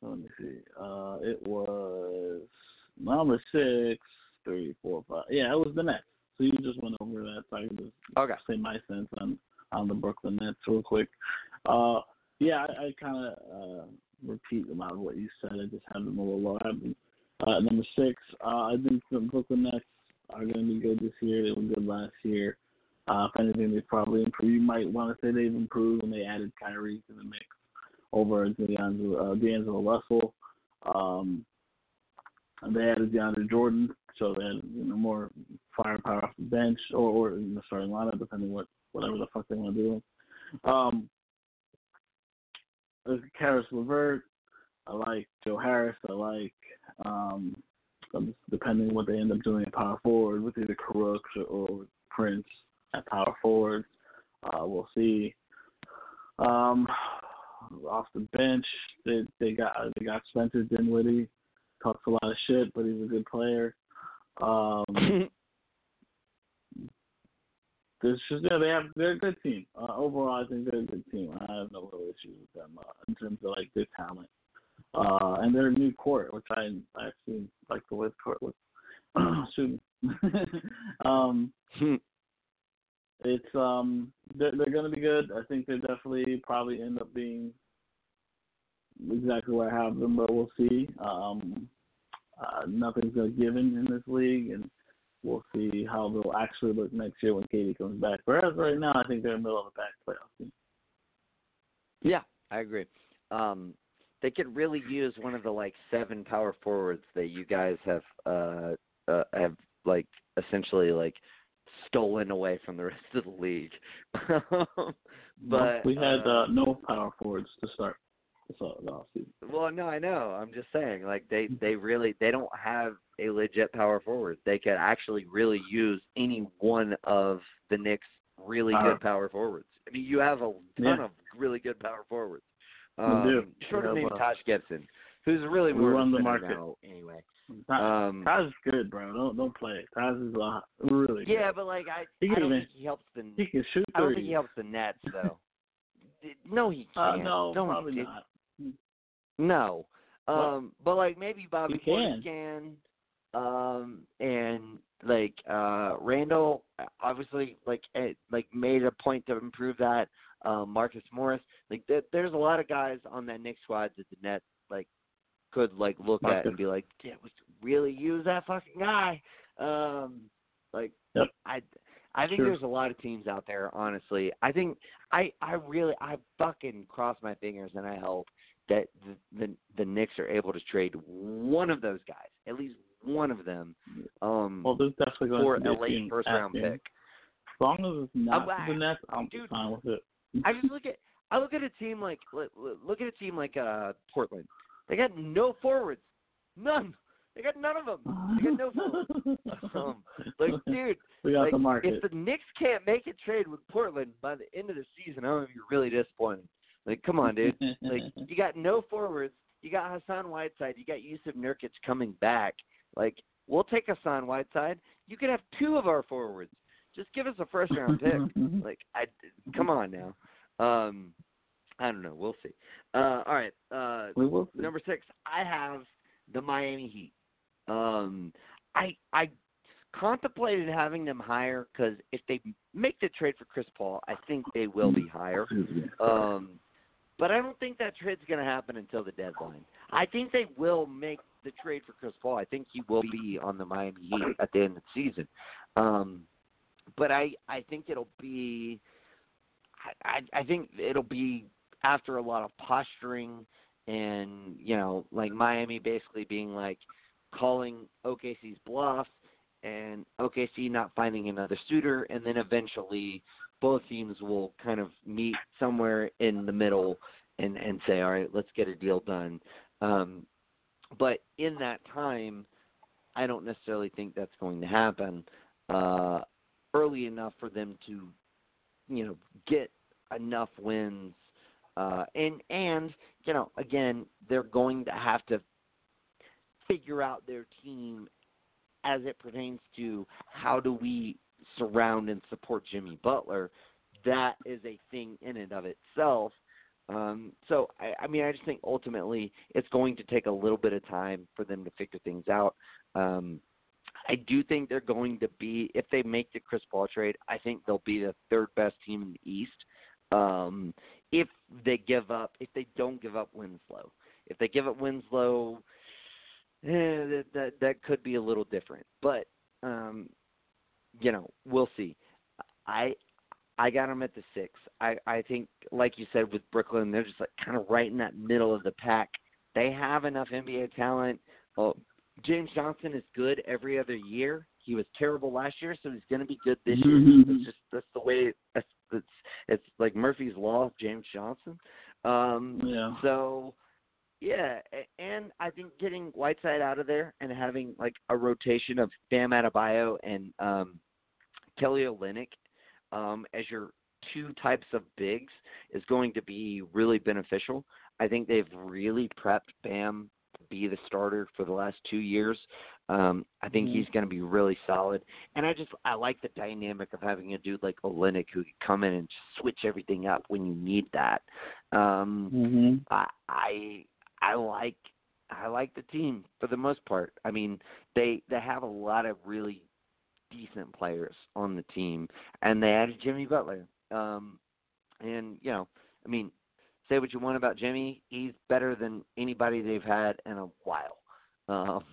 let me see. Uh, it was number six, three, four, five. Yeah, it was the Nets. So you just went over that. So I can just okay. say my sense on on the Brooklyn Nets real quick. Uh, yeah, I, I kind of uh, repeat a lot of what you said. I just have them a little low. Uh, number six, uh, I think the Brooklyn Nets are going to be good this year. They were good last year. Uh, if anything, they probably improved. You might want to say they've improved when they added Kyrie to the mix over D'Angelo, uh, Russell. Um, they added DeAndre Jordan, so they had you know more firepower off the bench or, or in the starting lineup, depending what whatever the fuck they want to do. Um, Caris LeVert. I like Joe Harris. I like um, depending what they end up doing at power forward with either Crooks or, or Prince at power forward. Uh, we'll see. Um, off the bench, they they got they got Spencer Dinwiddie. Talks a lot of shit, but he's a good player. Um, *laughs* there's just yeah, they have they're a good team. Uh, overall, I think they're a good team. I have no real issues with them uh, in terms of like their talent. Uh, and their new court, which I I actually like the way the court looks. *clears throat* Excuse me. *laughs* um, it's um they're, they're going to be good. I think they definitely probably end up being exactly where I have them, but we'll see. Um, uh, nothing's a given in this league, and we'll see how they'll actually look next year when KD comes back. Whereas right now, I think they're in the middle of the pack playoff team. Yeah, I agree. Um, they could really use one of the like seven power forwards that you guys have uh, uh have like essentially like stolen away from the rest of the league. *laughs* but we had uh, uh, no power forwards to start. Well, no, I know. I'm just saying, like they they really they don't have a legit power forward. They could actually really use any one of the Knicks' really Power. good power forwards. I mean, you have a ton Yeah. of really good power forwards. We Um, do. Short of We name have, uh, Taj Gibson, who's really more run the market. now anyway. Taj, Um, good, bro. Don't don't play it. Taj is uh, really good. yeah, but like I, He I can don't even- think he helps the. He can shoot I don't think he helps the Nets though. *laughs* no, he uh, can't. no, Don't- probably it- not. No. Um, but like maybe Bobby He Portis can. Um, and like uh Randle obviously like eh, like made a point to improve that. Um, Marcus Morris, like there, there's a lot of guys on that Knicks squad that the Nets could like look at and be like, yeah, we really use that fucking guy. Um, like Yep. I. I think Sure. there's a lot of teams out there, honestly. I think I I really I fucking cross my fingers and I hope that the, the the Knicks are able to trade one of those guys, at least one of them, um, Well, there's definitely going for to be late first round pick. As long as it's not glad- the Nets, I'm dude. fine with it. I just look at I look at a team like look, look at a team like uh Portland. They got no forwards, none. They got none of them. They got no *laughs* forwards. Um, like, *laughs* dude, we got like, the market. if the Knicks can't make a trade with Portland by the end of the season, I'm gonna be really disappointed. Like, come on, dude. Like, *laughs* you got no forwards. You got Hassan Whiteside. You got Yusuf Nurkic coming back. Like, we'll take Hassan Whiteside. You could have two of our forwards. Just give us a first round pick. like, I come on now. Um, I don't know. We'll see. Uh, all right. Uh, we will see. number six, I have the Miami Heat. Um, I I contemplated having them higher because if they make the trade for Chris Paul, I think they will be higher. Um, but I don't think that trade's going to happen until the deadline. I think they will make the trade for Chris Paul. I think he will be on the Miami Heat at the end of the season. Um, but I I think it'll be I I I think it'll be after a lot of posturing and you know like Miami basically being like calling OKC's bluff and OKC not finding another suitor and then eventually both teams will kind of meet somewhere in the middle and and say all right let's get a deal done. Um but in that time I don't necessarily think that's going to happen uh early enough for them to you know get enough wins uh and and you know again they're going to have to figure out their team as it pertains to how do we surround and support Jimmy Butler. That is a thing in and of itself. Um so I, I mean I just think ultimately it's going to take a little bit of time for them to figure things out. Um I do think they're going to be if they make the Chris Paul trade, I think they'll be the third best team in the East. Um, if they give up, if they don't give up Winslow, if they give up Winslow, eh, that that, that could be a little different. But um, you know, we'll see. I I got them at the six. I I think, like you said with Brooklyn, they're just like kind of right in that middle of the pack. They have enough NBA talent. Well, James Johnson is good every other year. He was terrible last year, so he's going to be good this year. Mhm. That's just that's the way that's it's it's like Murphy's law of James Johnson. Um, Yeah. So yeah, and I think getting Whiteside out of there and having like a rotation of Bam Adebayo and um, Kelly Olynyk um, as your two types of bigs is going to be really beneficial. I think they've really prepped Bam to be the starter for the last two years. Um, I think Mhm. he's going to be really solid, and I just I like the dynamic of having a dude like Olynyk who can come in and just switch everything up when you need that. Um, Mhm. I I I like I like the team for the most part. I mean, they they have a lot of really decent players on the team, and they added Jimmy Butler. Um, and you know, I mean, say what you want about Jimmy, he's better than anybody they've had in a while. Um,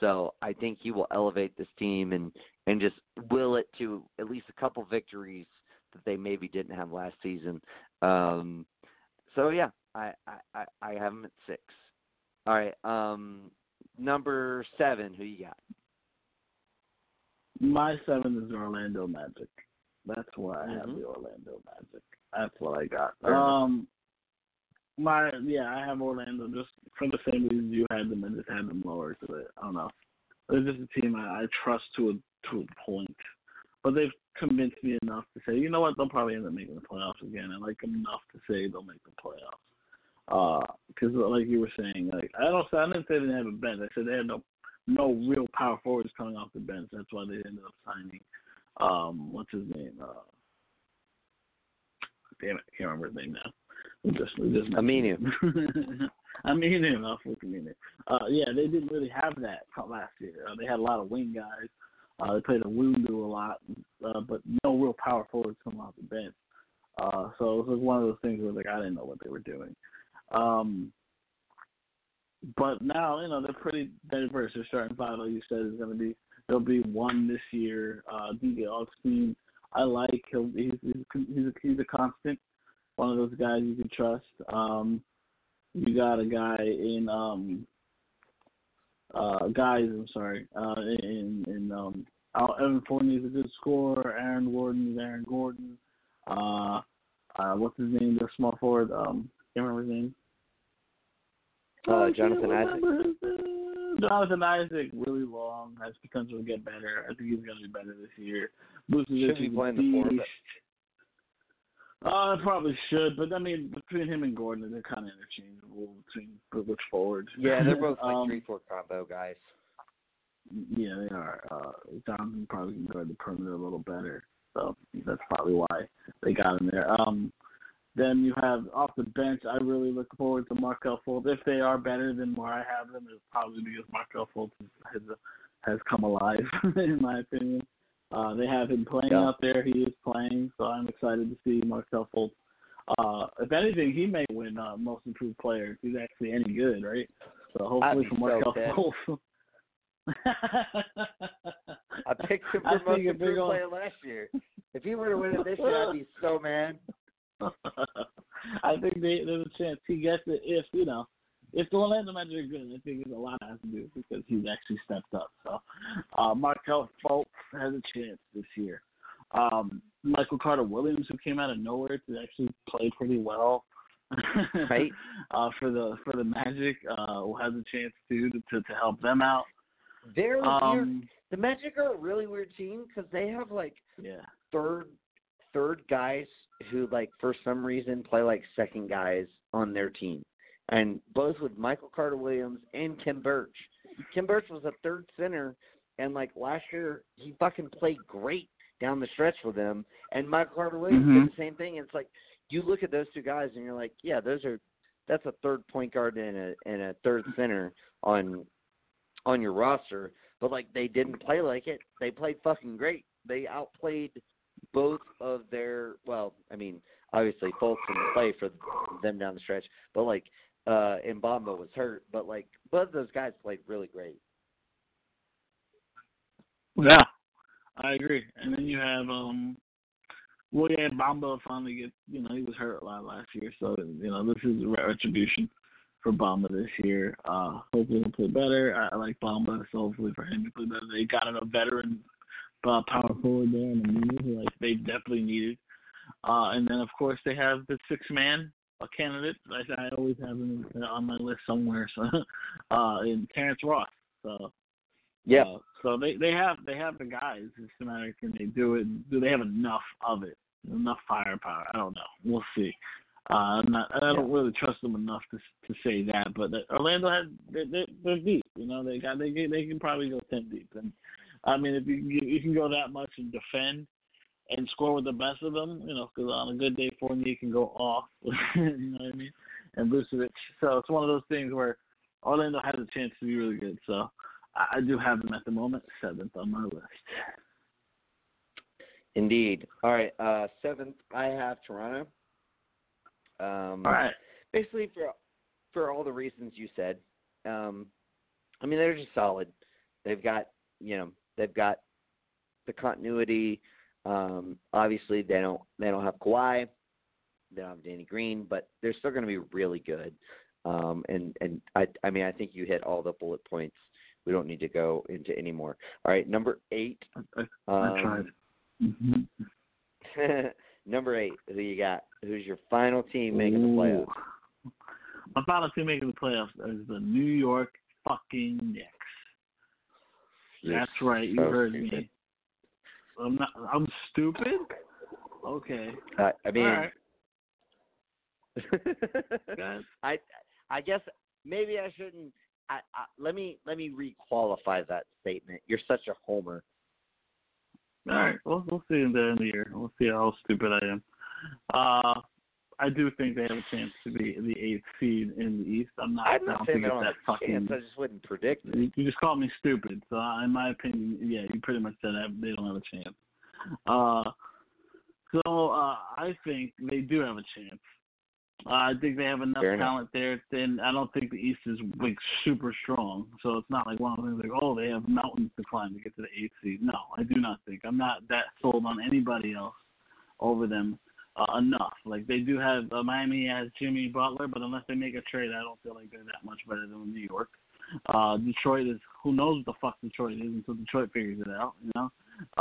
so I think he will elevate this team and and just will it to at least a couple victories that they maybe didn't have last season. Um, so yeah, I, I I have him at six. All right, um, number seven. Who you got? My seven is Orlando Magic. That's why I have Mhm. the Orlando Magic. That's what I got. Um, my yeah, I have Orlando just for the same reasons you had them. I just had them lower to it. I don't know. They're just a team I, I trust to a to a point, but they've convinced me enough to say, you know what, they'll probably end up making the playoffs again. I like them enough to say they'll make the playoffs. Because like you were saying, like I don't say I didn't say they didn't have a bench. I said they had no no real power forwards coming off the bench. That's why they ended up signing um what's his name? Uh damn it, I can't remember his name now. We just we just Aminu. Aminu, enough with Aminu. Uh yeah, they didn't really have that last year. Uh, they had a lot of wing guys. Uh they played a Iwundu a lot, uh, but no real power forwards coming off the bench. Uh so it was one of those things where like I didn't know what they were doing. Um but now, you know, they're pretty diverse. Their starting five, like you said, is going to be there'll be one this year. Uh, DJ Augustin, I like. He'll he's he's he's a, he's a constant. One of those guys you can trust. Um, you got a guy in um, uh, guys. I'm sorry. Uh, in in um, Al- Evan Fournier is a good scorer. Aaron Gordon is Aaron Gordon. Uh, uh, what's his name? The small forward. Um, can't remember his name. Uh, Jonathan can't Isaac. remember his name. Jonathan Isaac, really long, has potential to get better. I think he's going to be better this year. Vucevic Should be playing the four, Uh, probably should, but I mean, between him and Gordon, they're kind of interchangeable between which forward. Yeah, they're *laughs* both like um, three four combo guys. Yeah, they are. Uh, Jonathan probably can guard the perimeter a little better, so that's probably why they got him there. Um, then you have off the bench. I really look forward to Markelle Fultz. If they are better than where I have them, it's probably because Markelle Fultz has has come alive, *laughs* in my opinion. Uh, they have him playing Yeah. out there. He is playing, so I'm excited to see Markelle Fultz. Uh, if anything, he may win uh, Most Improved Player. if He's actually any good, right? So hopefully for so Markelle pissed. Fultz. *laughs* I picked him for most improved going- player last year. If he were to win it this year, I'd be so mad. *laughs* I think they, there's a chance he gets it if you know if the Orlando Magic are good. I think there's a lot has to do because he's actually stepped up. So uh, Markelle Fultz has a chance this year. Um, Michael Carter Williams, who came out of nowhere to actually play pretty well, *laughs* Right. uh, for the for the Magic, uh, has a chance too to to, to help them out. They're. Um, The Magic are a really weird team because they have like yeah, third third guys who like for some reason play like second guys on their team. And both with Michael Carter Williams and Khem Birch. Khem Birch was a third center and like last year he fucking played great down the stretch for them and Michael Carter Williams Mhm. did the same thing. It's like you look at those two guys and you're like, Yeah, those are that's a third point guard and a and a third center on on your roster. But like they didn't play like it. They played fucking great. They outplayed both of their well, I mean, obviously Fultz didn't play for them down the stretch, but like uh and Bamba was hurt, but like both those guys played really great. Yeah, I agree. And then you have um, well, yeah, Bamba finally get you know he was hurt a lot last year, so you know this is retribution for Bamba this year. Uh, hopefully he'll play better. I, like Bamba, so hopefully for him to play better. They got a veteran uh, power forward there, and Aminu, who like they definitely needed. Uh, and then of course they have the six man a candidate. I, I always have him on my list somewhere. So, *laughs* uh, in Terrence Ross. So Yeah. uh, so they they have they have the guys. It's a matter of can they do it? Do they have enough of it? Enough firepower? I don't know. We'll see. Uh, I'm not, I don't really trust them enough to to say that. But the, Orlando has they, they, they're deep. You know they got they can- they can probably go ten deep. And I mean if you you, you can go that much and defend and score with the best of them, you know, because on a good day Fournier can go off. *laughs* you know what I mean? And Vucevic. So it's one of those things where Orlando has a chance to be really good. So I I do have them at the moment seventh on my list. Indeed. All right, uh seventh I have Toronto. Um All right. basically for for all the reasons you said. Um, I mean, they're just solid. They've got you know they've got the continuity. Um, obviously, they don't they don't have Kawhi, they don't have Danny Green, but they're still going to be really good. Um, and and I I mean I think you hit all the bullet points. We don't need to go into any more. All right, number eight. I, I Um, tried. Mm-hmm. *laughs* number eight. Who you got? Who's your final team making the playoffs? Ooh. My final team making the playoffs is the New York fucking Knicks. You're That's right. You so heard stupid. me. I'm not. I'm stupid. Okay. Uh, I mean, All right. *laughs* I I guess maybe I shouldn't. I, I, let me let me requalify that statement. You're such a homer. All right. We'll we'll see in the end of the year. We'll see how stupid I am. Uh, I do think they have a chance to be the eighth seed in the East. I'm not. I'm not saying they don't that have a fucking. chance. I just wouldn't predict it. You just called me stupid. So in my opinion, yeah, you pretty much said that they don't have a chance. Uh, so uh, I think they do have a chance. Uh, I think they have enough Fair enough. talent there. Then I don't think the East is like super strong. So it's not like one of those like, oh, they have mountains to climb to get to the eighth seed. No, I do not think. I'm not that sold on anybody else over them uh, enough. Like they do have uh, Miami has Jimmy Butler, but unless they make a trade, I don't feel like they're that much better than New York. Uh, Detroit is who knows what the fuck Detroit is until Detroit figures it out, you know.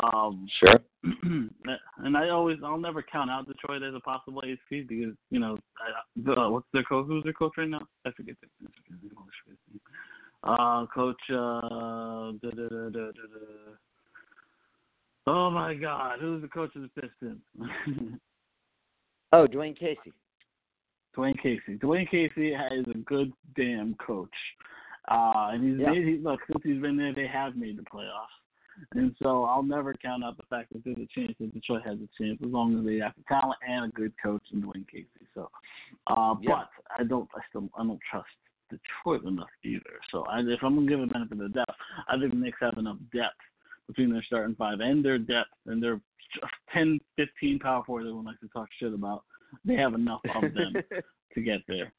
Um, Sure. *clears throat* and I always I'll never count out Detroit as a possible eighth because you know I, the, what's their coach? Who's their coach right now? I forget their, I forget their coach. Uh, coach. Uh, da, da, da, da, da, da. Oh my God, who's the coach of the Pistons? *laughs* Oh, Dwane Casey. Dwane Casey. Dwane Casey is a good damn coach. Uh, and he's Yeah. made, he, look, since he's been there, they have made the playoffs. And so I'll never count out the fact that there's a chance that Detroit has a chance as long as they have the talent and a good coach in Dwane Casey. So, uh, Yeah. but I don't, I still, I don't trust Detroit enough either. So I, if I'm gonna give a benefit of the depth, I think the Knicks have enough depth between their starting five and their depth and their *laughs* 10, 15 power forwards everyone likes to talk shit about. They have enough of them *laughs* to get there.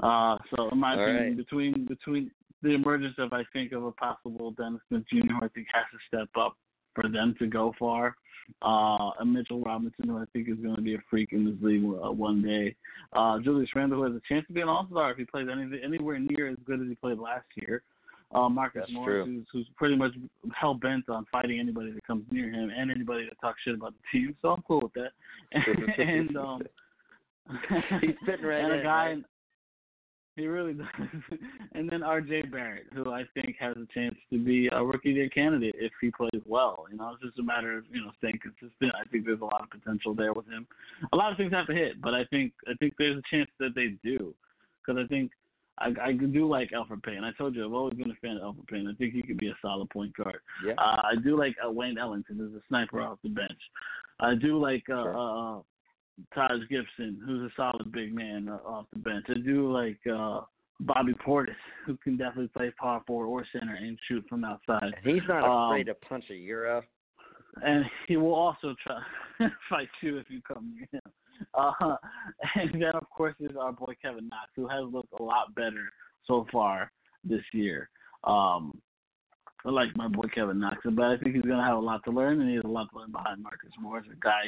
Uh, so in my All opinion, right. between between the emergence of I think of a possible Dennis Smith Jr. who I think has to step up for them to go far. Uh, and Mitchell Robinson, who I think is going to be a freak in this league uh, one day. Uh, Julius Randle, who has a chance to be an All-Star if he plays any, anywhere near as good as he played last year. Uh, Marcus That's Morris, who's, who's pretty much hell bent on fighting anybody that comes near him and anybody that talks shit about the team. So I'm cool with that. *laughs* and um, *laughs* He's sitting right and in, a guy, right? he really does. *laughs* and then R.J. Barrett, who I think has a chance to be a rookie year candidate if he plays well. You know, it's just a matter of you know staying consistent. I think there's a lot of potential there with him. A lot of things have to hit, but I think I think there's a chance that they do, because I think. I, I do like Elfrid Payton. I told you I've always been a fan of Elfrid Payton. I think he could be a solid point guard. Yeah. Uh, I do like uh, Wayne Ellington as a sniper off the bench. I do like uh, Sure. uh, Taj Gibson, who's a solid big man uh, off the bench. I do like uh, Bobby Portis, who can definitely play power forward or center and shoot from outside. And he's not Um, afraid to punch a euro. And he will also try *laughs* fight you if you come near him. *laughs* Uh, and then of course is our boy Kevin Knox, who has looked a lot better so far this year. Um, I like my boy Kevin Knox, but I think he's gonna have a lot to learn, and he has a lot to learn behind Marcus Morris, a guy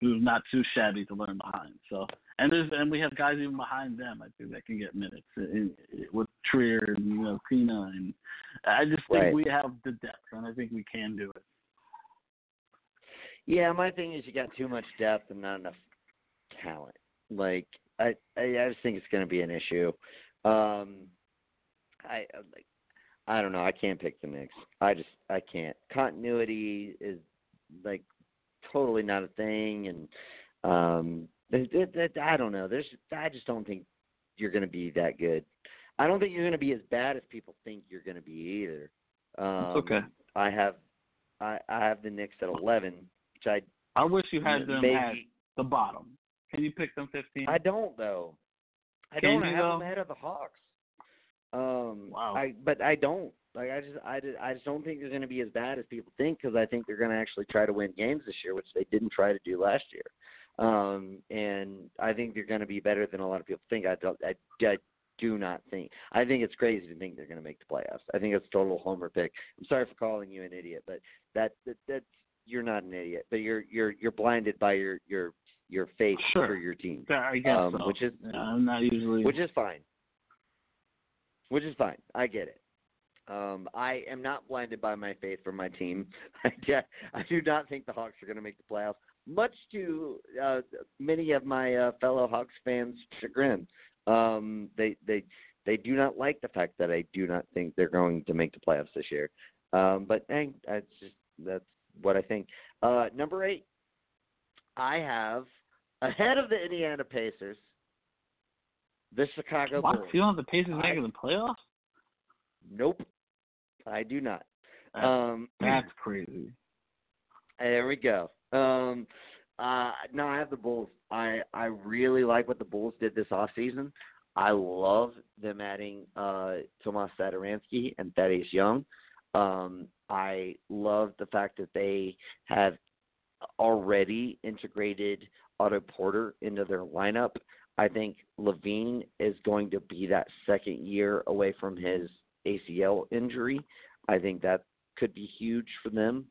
who's not too shabby to learn behind. So, and there's and we have guys even behind them, I think that can get minutes in, in, with Trier and you know Pina, and I just think Right. we have the depth, and I think we can do it. Yeah, my thing is you got too much depth and not enough talent. Like I, I, I just think it's going to be an issue. Um, I like, I don't know. I can't pick the Knicks. I just, I can't. Continuity is like totally not a thing, and um, it, it, it, I don't know. There's, I just don't think you're going to be that good. I don't think you're going to be as bad as people think you're going to be either. Um, okay. I have, I, I have the Knicks at 11, which I I wish you had them maybe. at the bottom. Can you pick them 15? I don't though. I Can don't you, have though? them ahead of the Hawks. Um, Wow. I but I don't like. I just I, just- I just don't think they're going to be as bad as people think because I think they're going to actually try to win games this year, which they didn't try to do last year. Um, and I think they're going to be better than a lot of people think. I don't. I, I do not think. I think it's crazy to think they're going to make the playoffs. I think it's total homer pick. I'm sorry for calling you an idiot, but that that that's you're not an idiot, but you're you're you're blinded by your your your faith sure. for your team. I guess um, so. Which is I'm not usually. which is fine. Which is fine. I get it. Um, I am not blinded by my faith for my team. *laughs* I, I do not think the Hawks are going to make the playoffs, much to uh, many of my uh, fellow Hawks fans' chagrin. Um, they they they do not like the fact that I do not think they're going to make the playoffs this year. Um, but hey, that's just that's what I think. Uh, number eight, I have ahead of the Indiana Pacers, the Chicago? Bulls. You don't have the Pacers I- making the playoffs? Nope, I do not. That's, Um, *clears throat* that's crazy. there we go. Um, uh, no, I have the Bulls. I I really like what the Bulls did this off season. I love them adding uh, Tomas Satoransky and Thaddeus Young. Um, I love the fact that they have already integrated Otto Porter into their lineup. I think LaVine is going to be that second year away from his ACL injury. I think that could be huge for them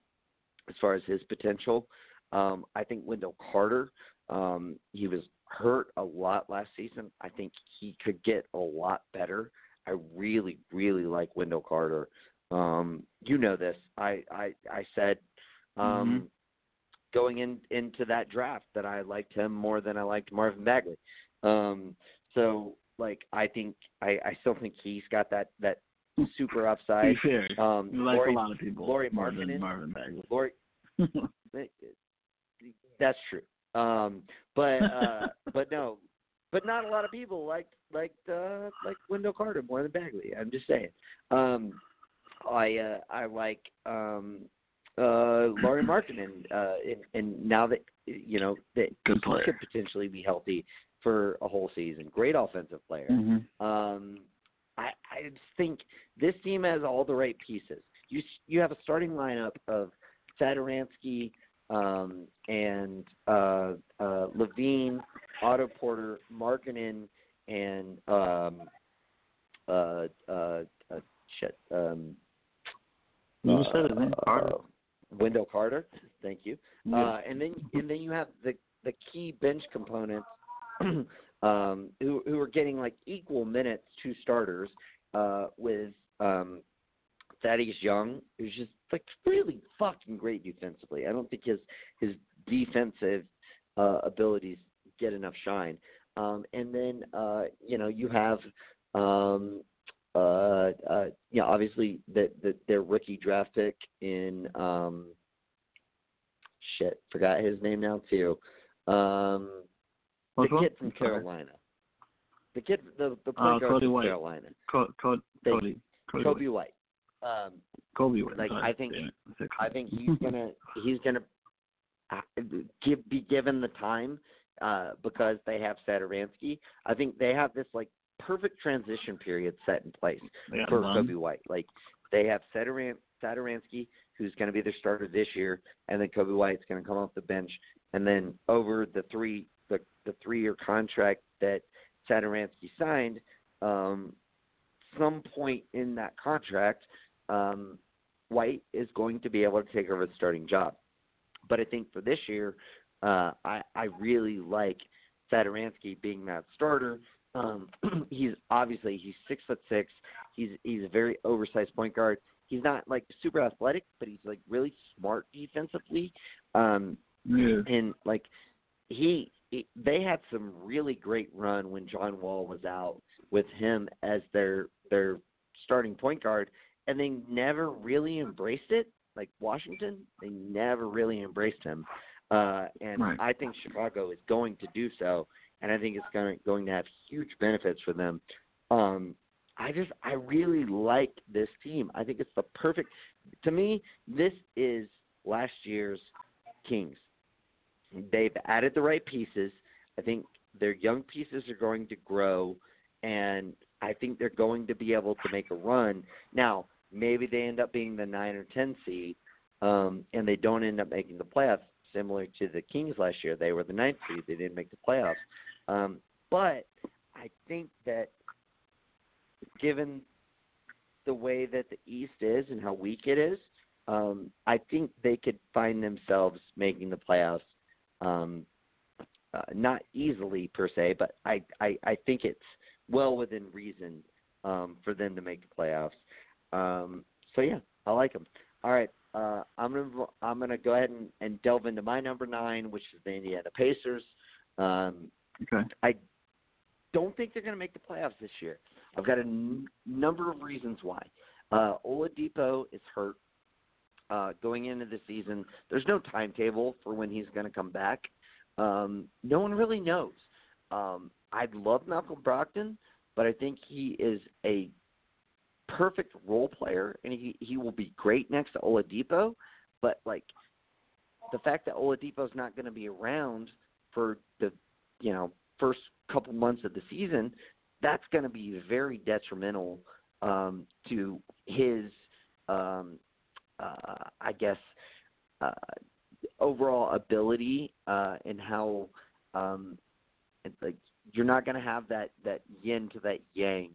as far as his potential. Um, I think Wendell Carter, um, he was hurt a lot last season. I think he could get a lot better. I really, really like Wendell Carter. Um, you know this. I I, I said um, Mhm. Going in into that draft that I liked him more than I liked Marvin Bagley. Um, so like I think I, I still think he's got that that super upside. be fair, Um, you like a lot of people than Marvin Bagley. Laurie, *laughs* that's true. Um, but uh, *laughs* but no, but not a lot of people like like uh, like Wendell Carter more than Bagley. I'm just saying. Um, I uh, I like um, uh, Lauri Markkanen, uh, and, and now that you know that Good he could potentially be healthy for a whole season. Great offensive player. Mm-hmm. Um, I I think this team has all the right pieces. You you have a starting lineup of Satoransky um, and uh, uh, LaVine, Otto Porter, Markkanen, and um, uh, uh, uh, shit. Um, You said his name, uh, Carter. Wendell Carter. Thank you. Yeah. Uh, and then and then you have the the key bench components *clears throat* um, who who are getting like equal minutes to starters uh, with um, Thaddeus Young, who's just like really fucking great defensively. I don't think his his defensive uh, abilities get enough shine. Um, and then uh, you know you have um, uh, uh, know obviously that the their rookie draft pick in um, shit forgot his name now too. Um, the kid from Carolina. The kid, the the Uh, point guard Cody from White. Carolina, Co- Co- They- Cody. Cody. Coby White. Um, Coby. White, like. I think- I said I Coby. think he's gonna *laughs* he's gonna uh, give be given the time uh, because they have Satoransky. I think they have this like perfect transition period set in place got for. Coby White. Like they have Satoransky, who's going to be their starter this year, and then Coby White's going to come off the bench, and then over the three the the three year contract that Satoransky signed, um, some point in that contract, um, White is going to be able to take over the starting job. But I think for this year, uh, I I really like Satoransky being that starter. Um, *clears throat* he's obviously he's six foot six. He's he's a very oversized point guard. He's not like super athletic, but he's like really smart defensively. Um, Yeah. and like he, he they had some really great run when John Wall was out with him as their their starting point guard and they never really embraced it like Washington they never really embraced him uh and Right. I think Chicago is going to do so and I think it's going going to have huge benefits for them um I just I really like this team. I think it's the perfect to me this is last year's Kings. They've added the right pieces. I think their young pieces are going to grow, and I think they're going to be able to make a run. Now, maybe they end up being the nine or ten seed, um, and they don't end up making the playoffs. Similar to the Kings last year, they were the ninth seed. They didn't make the playoffs. Um, but I think that given the way that the East is and how weak it is, um, I think they could find themselves making the playoffs. Um, uh, not easily per se, but I, I I think it's well within reason um, for them to make the playoffs. Um, so yeah, I like them. All right, uh, I'm gonna I'm gonna go ahead and, and delve into my number nine, which is the Indiana Pacers. Um, Okay. I don't think they're going to make the playoffs this year. I've got a n- number of reasons why. Uh, Oladipo is hurt uh, going into the season. There's no timetable for when he's going to come back. Um, no one really knows. Um, I'd love Malcolm Brogdon, but I think he is a perfect role player, and he he will be great next to Oladipo. But like the fact that Oladipo's not going to be around for the you know first couple months of the season, that's going to be very detrimental um, to his, um, uh, I guess, uh, overall ability uh, and how um, like you're not going to have that that yin to that yang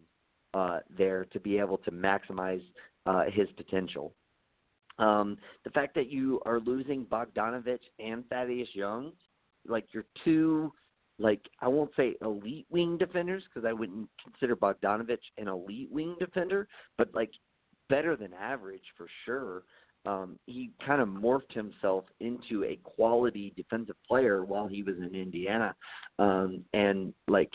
uh, there to be able to maximize uh, his potential. Um, the fact that you are losing Bogdanovich and Thaddeus Young, like your two, like I won't say elite wing defenders because I wouldn't consider Bogdanovich an elite wing defender, but like better than average for sure. Um, he kind of morphed himself into a quality defensive player while he was in Indiana, um, and like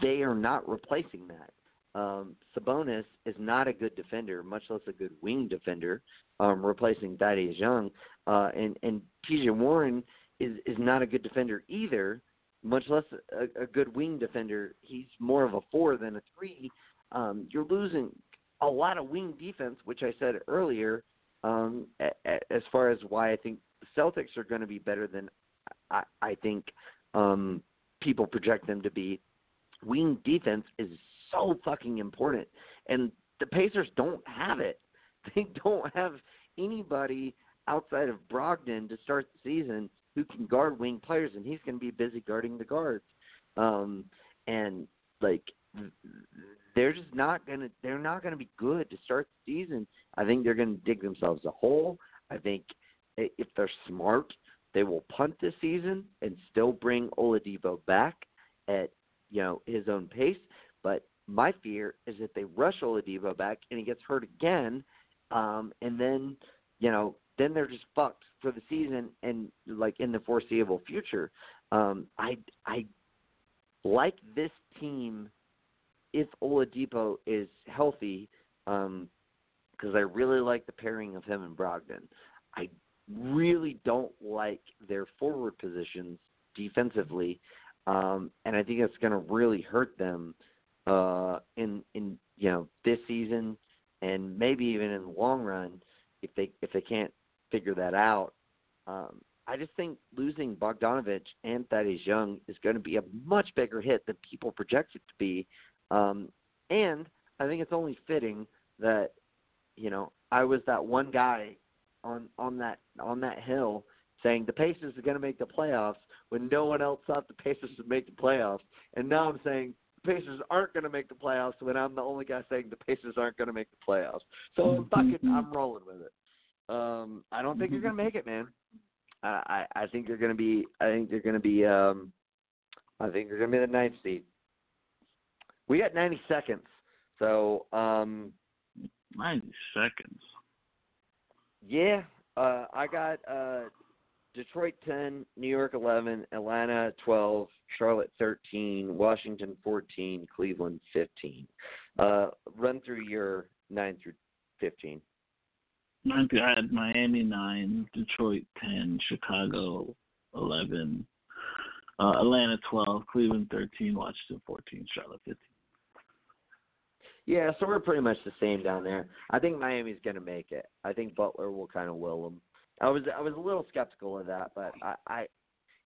they are not replacing that. Um, Sabonis is not a good defender, much less a good wing defender, um, replacing Thaddeus Young. Uh, and and TJ Warren is is not a good defender either, much less a, a good wing defender. He's more of a four than a three. Um, you're losing a lot of wing defense, which I said earlier. Um, a, a, as far as why I think Celtics are going to be better than I, I think um, people project them to be. Wing defense is so fucking important, and the Pacers don't have it. *laughs* They don't have anybody outside of Brogdon to start the season who can guard wing players, and he's going to be busy guarding the guards. Um, and like they're just not gonna they're not gonna be good to start the season. I think they're gonna dig themselves a hole. I think if they're smart, they will punt this season and still bring Oladipo back at you know his own pace. But my fear is that they rush Oladipo back and he gets hurt again, um, and then you know then they're just fucked for the season and like in the foreseeable future. Um, I I like this team if Oladipo is healthy, um, because I really like the pairing of him and Brogdon. I really don't like their forward positions defensively, um, and I think it's going to really hurt them uh, in in you know this season and maybe even in the long run if they if they can't figure that out. Um, I just think losing Bogdanovich and Thaddeus Young is going to be a much bigger hit than people project it to be. Um, and I think it's only fitting that you know I was that one guy on on that on that hill saying the Pacers are going to make the playoffs when no one else thought the Pacers would make the playoffs, and now I'm saying Pacers aren't going to make the playoffs when I'm the only guy saying the Pacers aren't going to make the playoffs. So fuck it, I'm rolling with it. Um, I don't think you're going to make it, man. I I think you're going to be I think you're going to be um I think you're going to be the ninth seed. We got 90 seconds. So, um 90 seconds. Yeah, uh I got uh Detroit 10, New York 11, Atlanta 12, Charlotte 13, Washington 14, Cleveland 15. Uh run through your 9 through 15. I had Miami 9, Detroit 10, Chicago 11, uh, Atlanta 12, Cleveland 13, Washington 14, Charlotte 15. Yeah, so we're pretty much the same down there. I think Miami's going to make it. I think Butler will kind of will them. I was I was a little skeptical of that, but I, I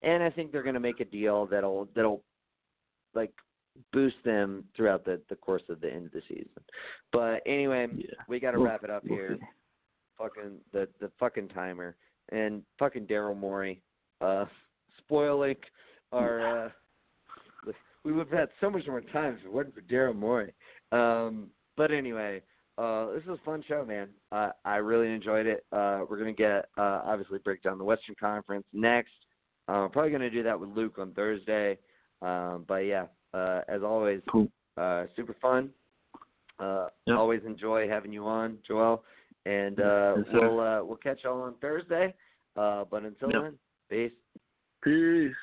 and I think they're going to make a deal that'll that'll like boost them throughout the the course of the end of the season. But anyway, Yeah. we got to wrap it up here. Fucking the the fucking timer and fucking Daryl Morey, uh, spoiling our. uh we would have had so much more time if it wasn't for Daryl Morey. Um, but anyway, uh, this was a fun show, man. Uh, I really enjoyed it. Uh, we're gonna get uh, obviously break down the Western Conference next. Uh, probably gonna do that with Luke on Thursday. Um, but yeah, uh, as always, Cool. uh, super fun. Uh, Yep. Always enjoy having you on, Joel. And uh, Yes, we'll uh, we'll catch y'all on Thursday. Uh, but until Yep. then, peace. Peace.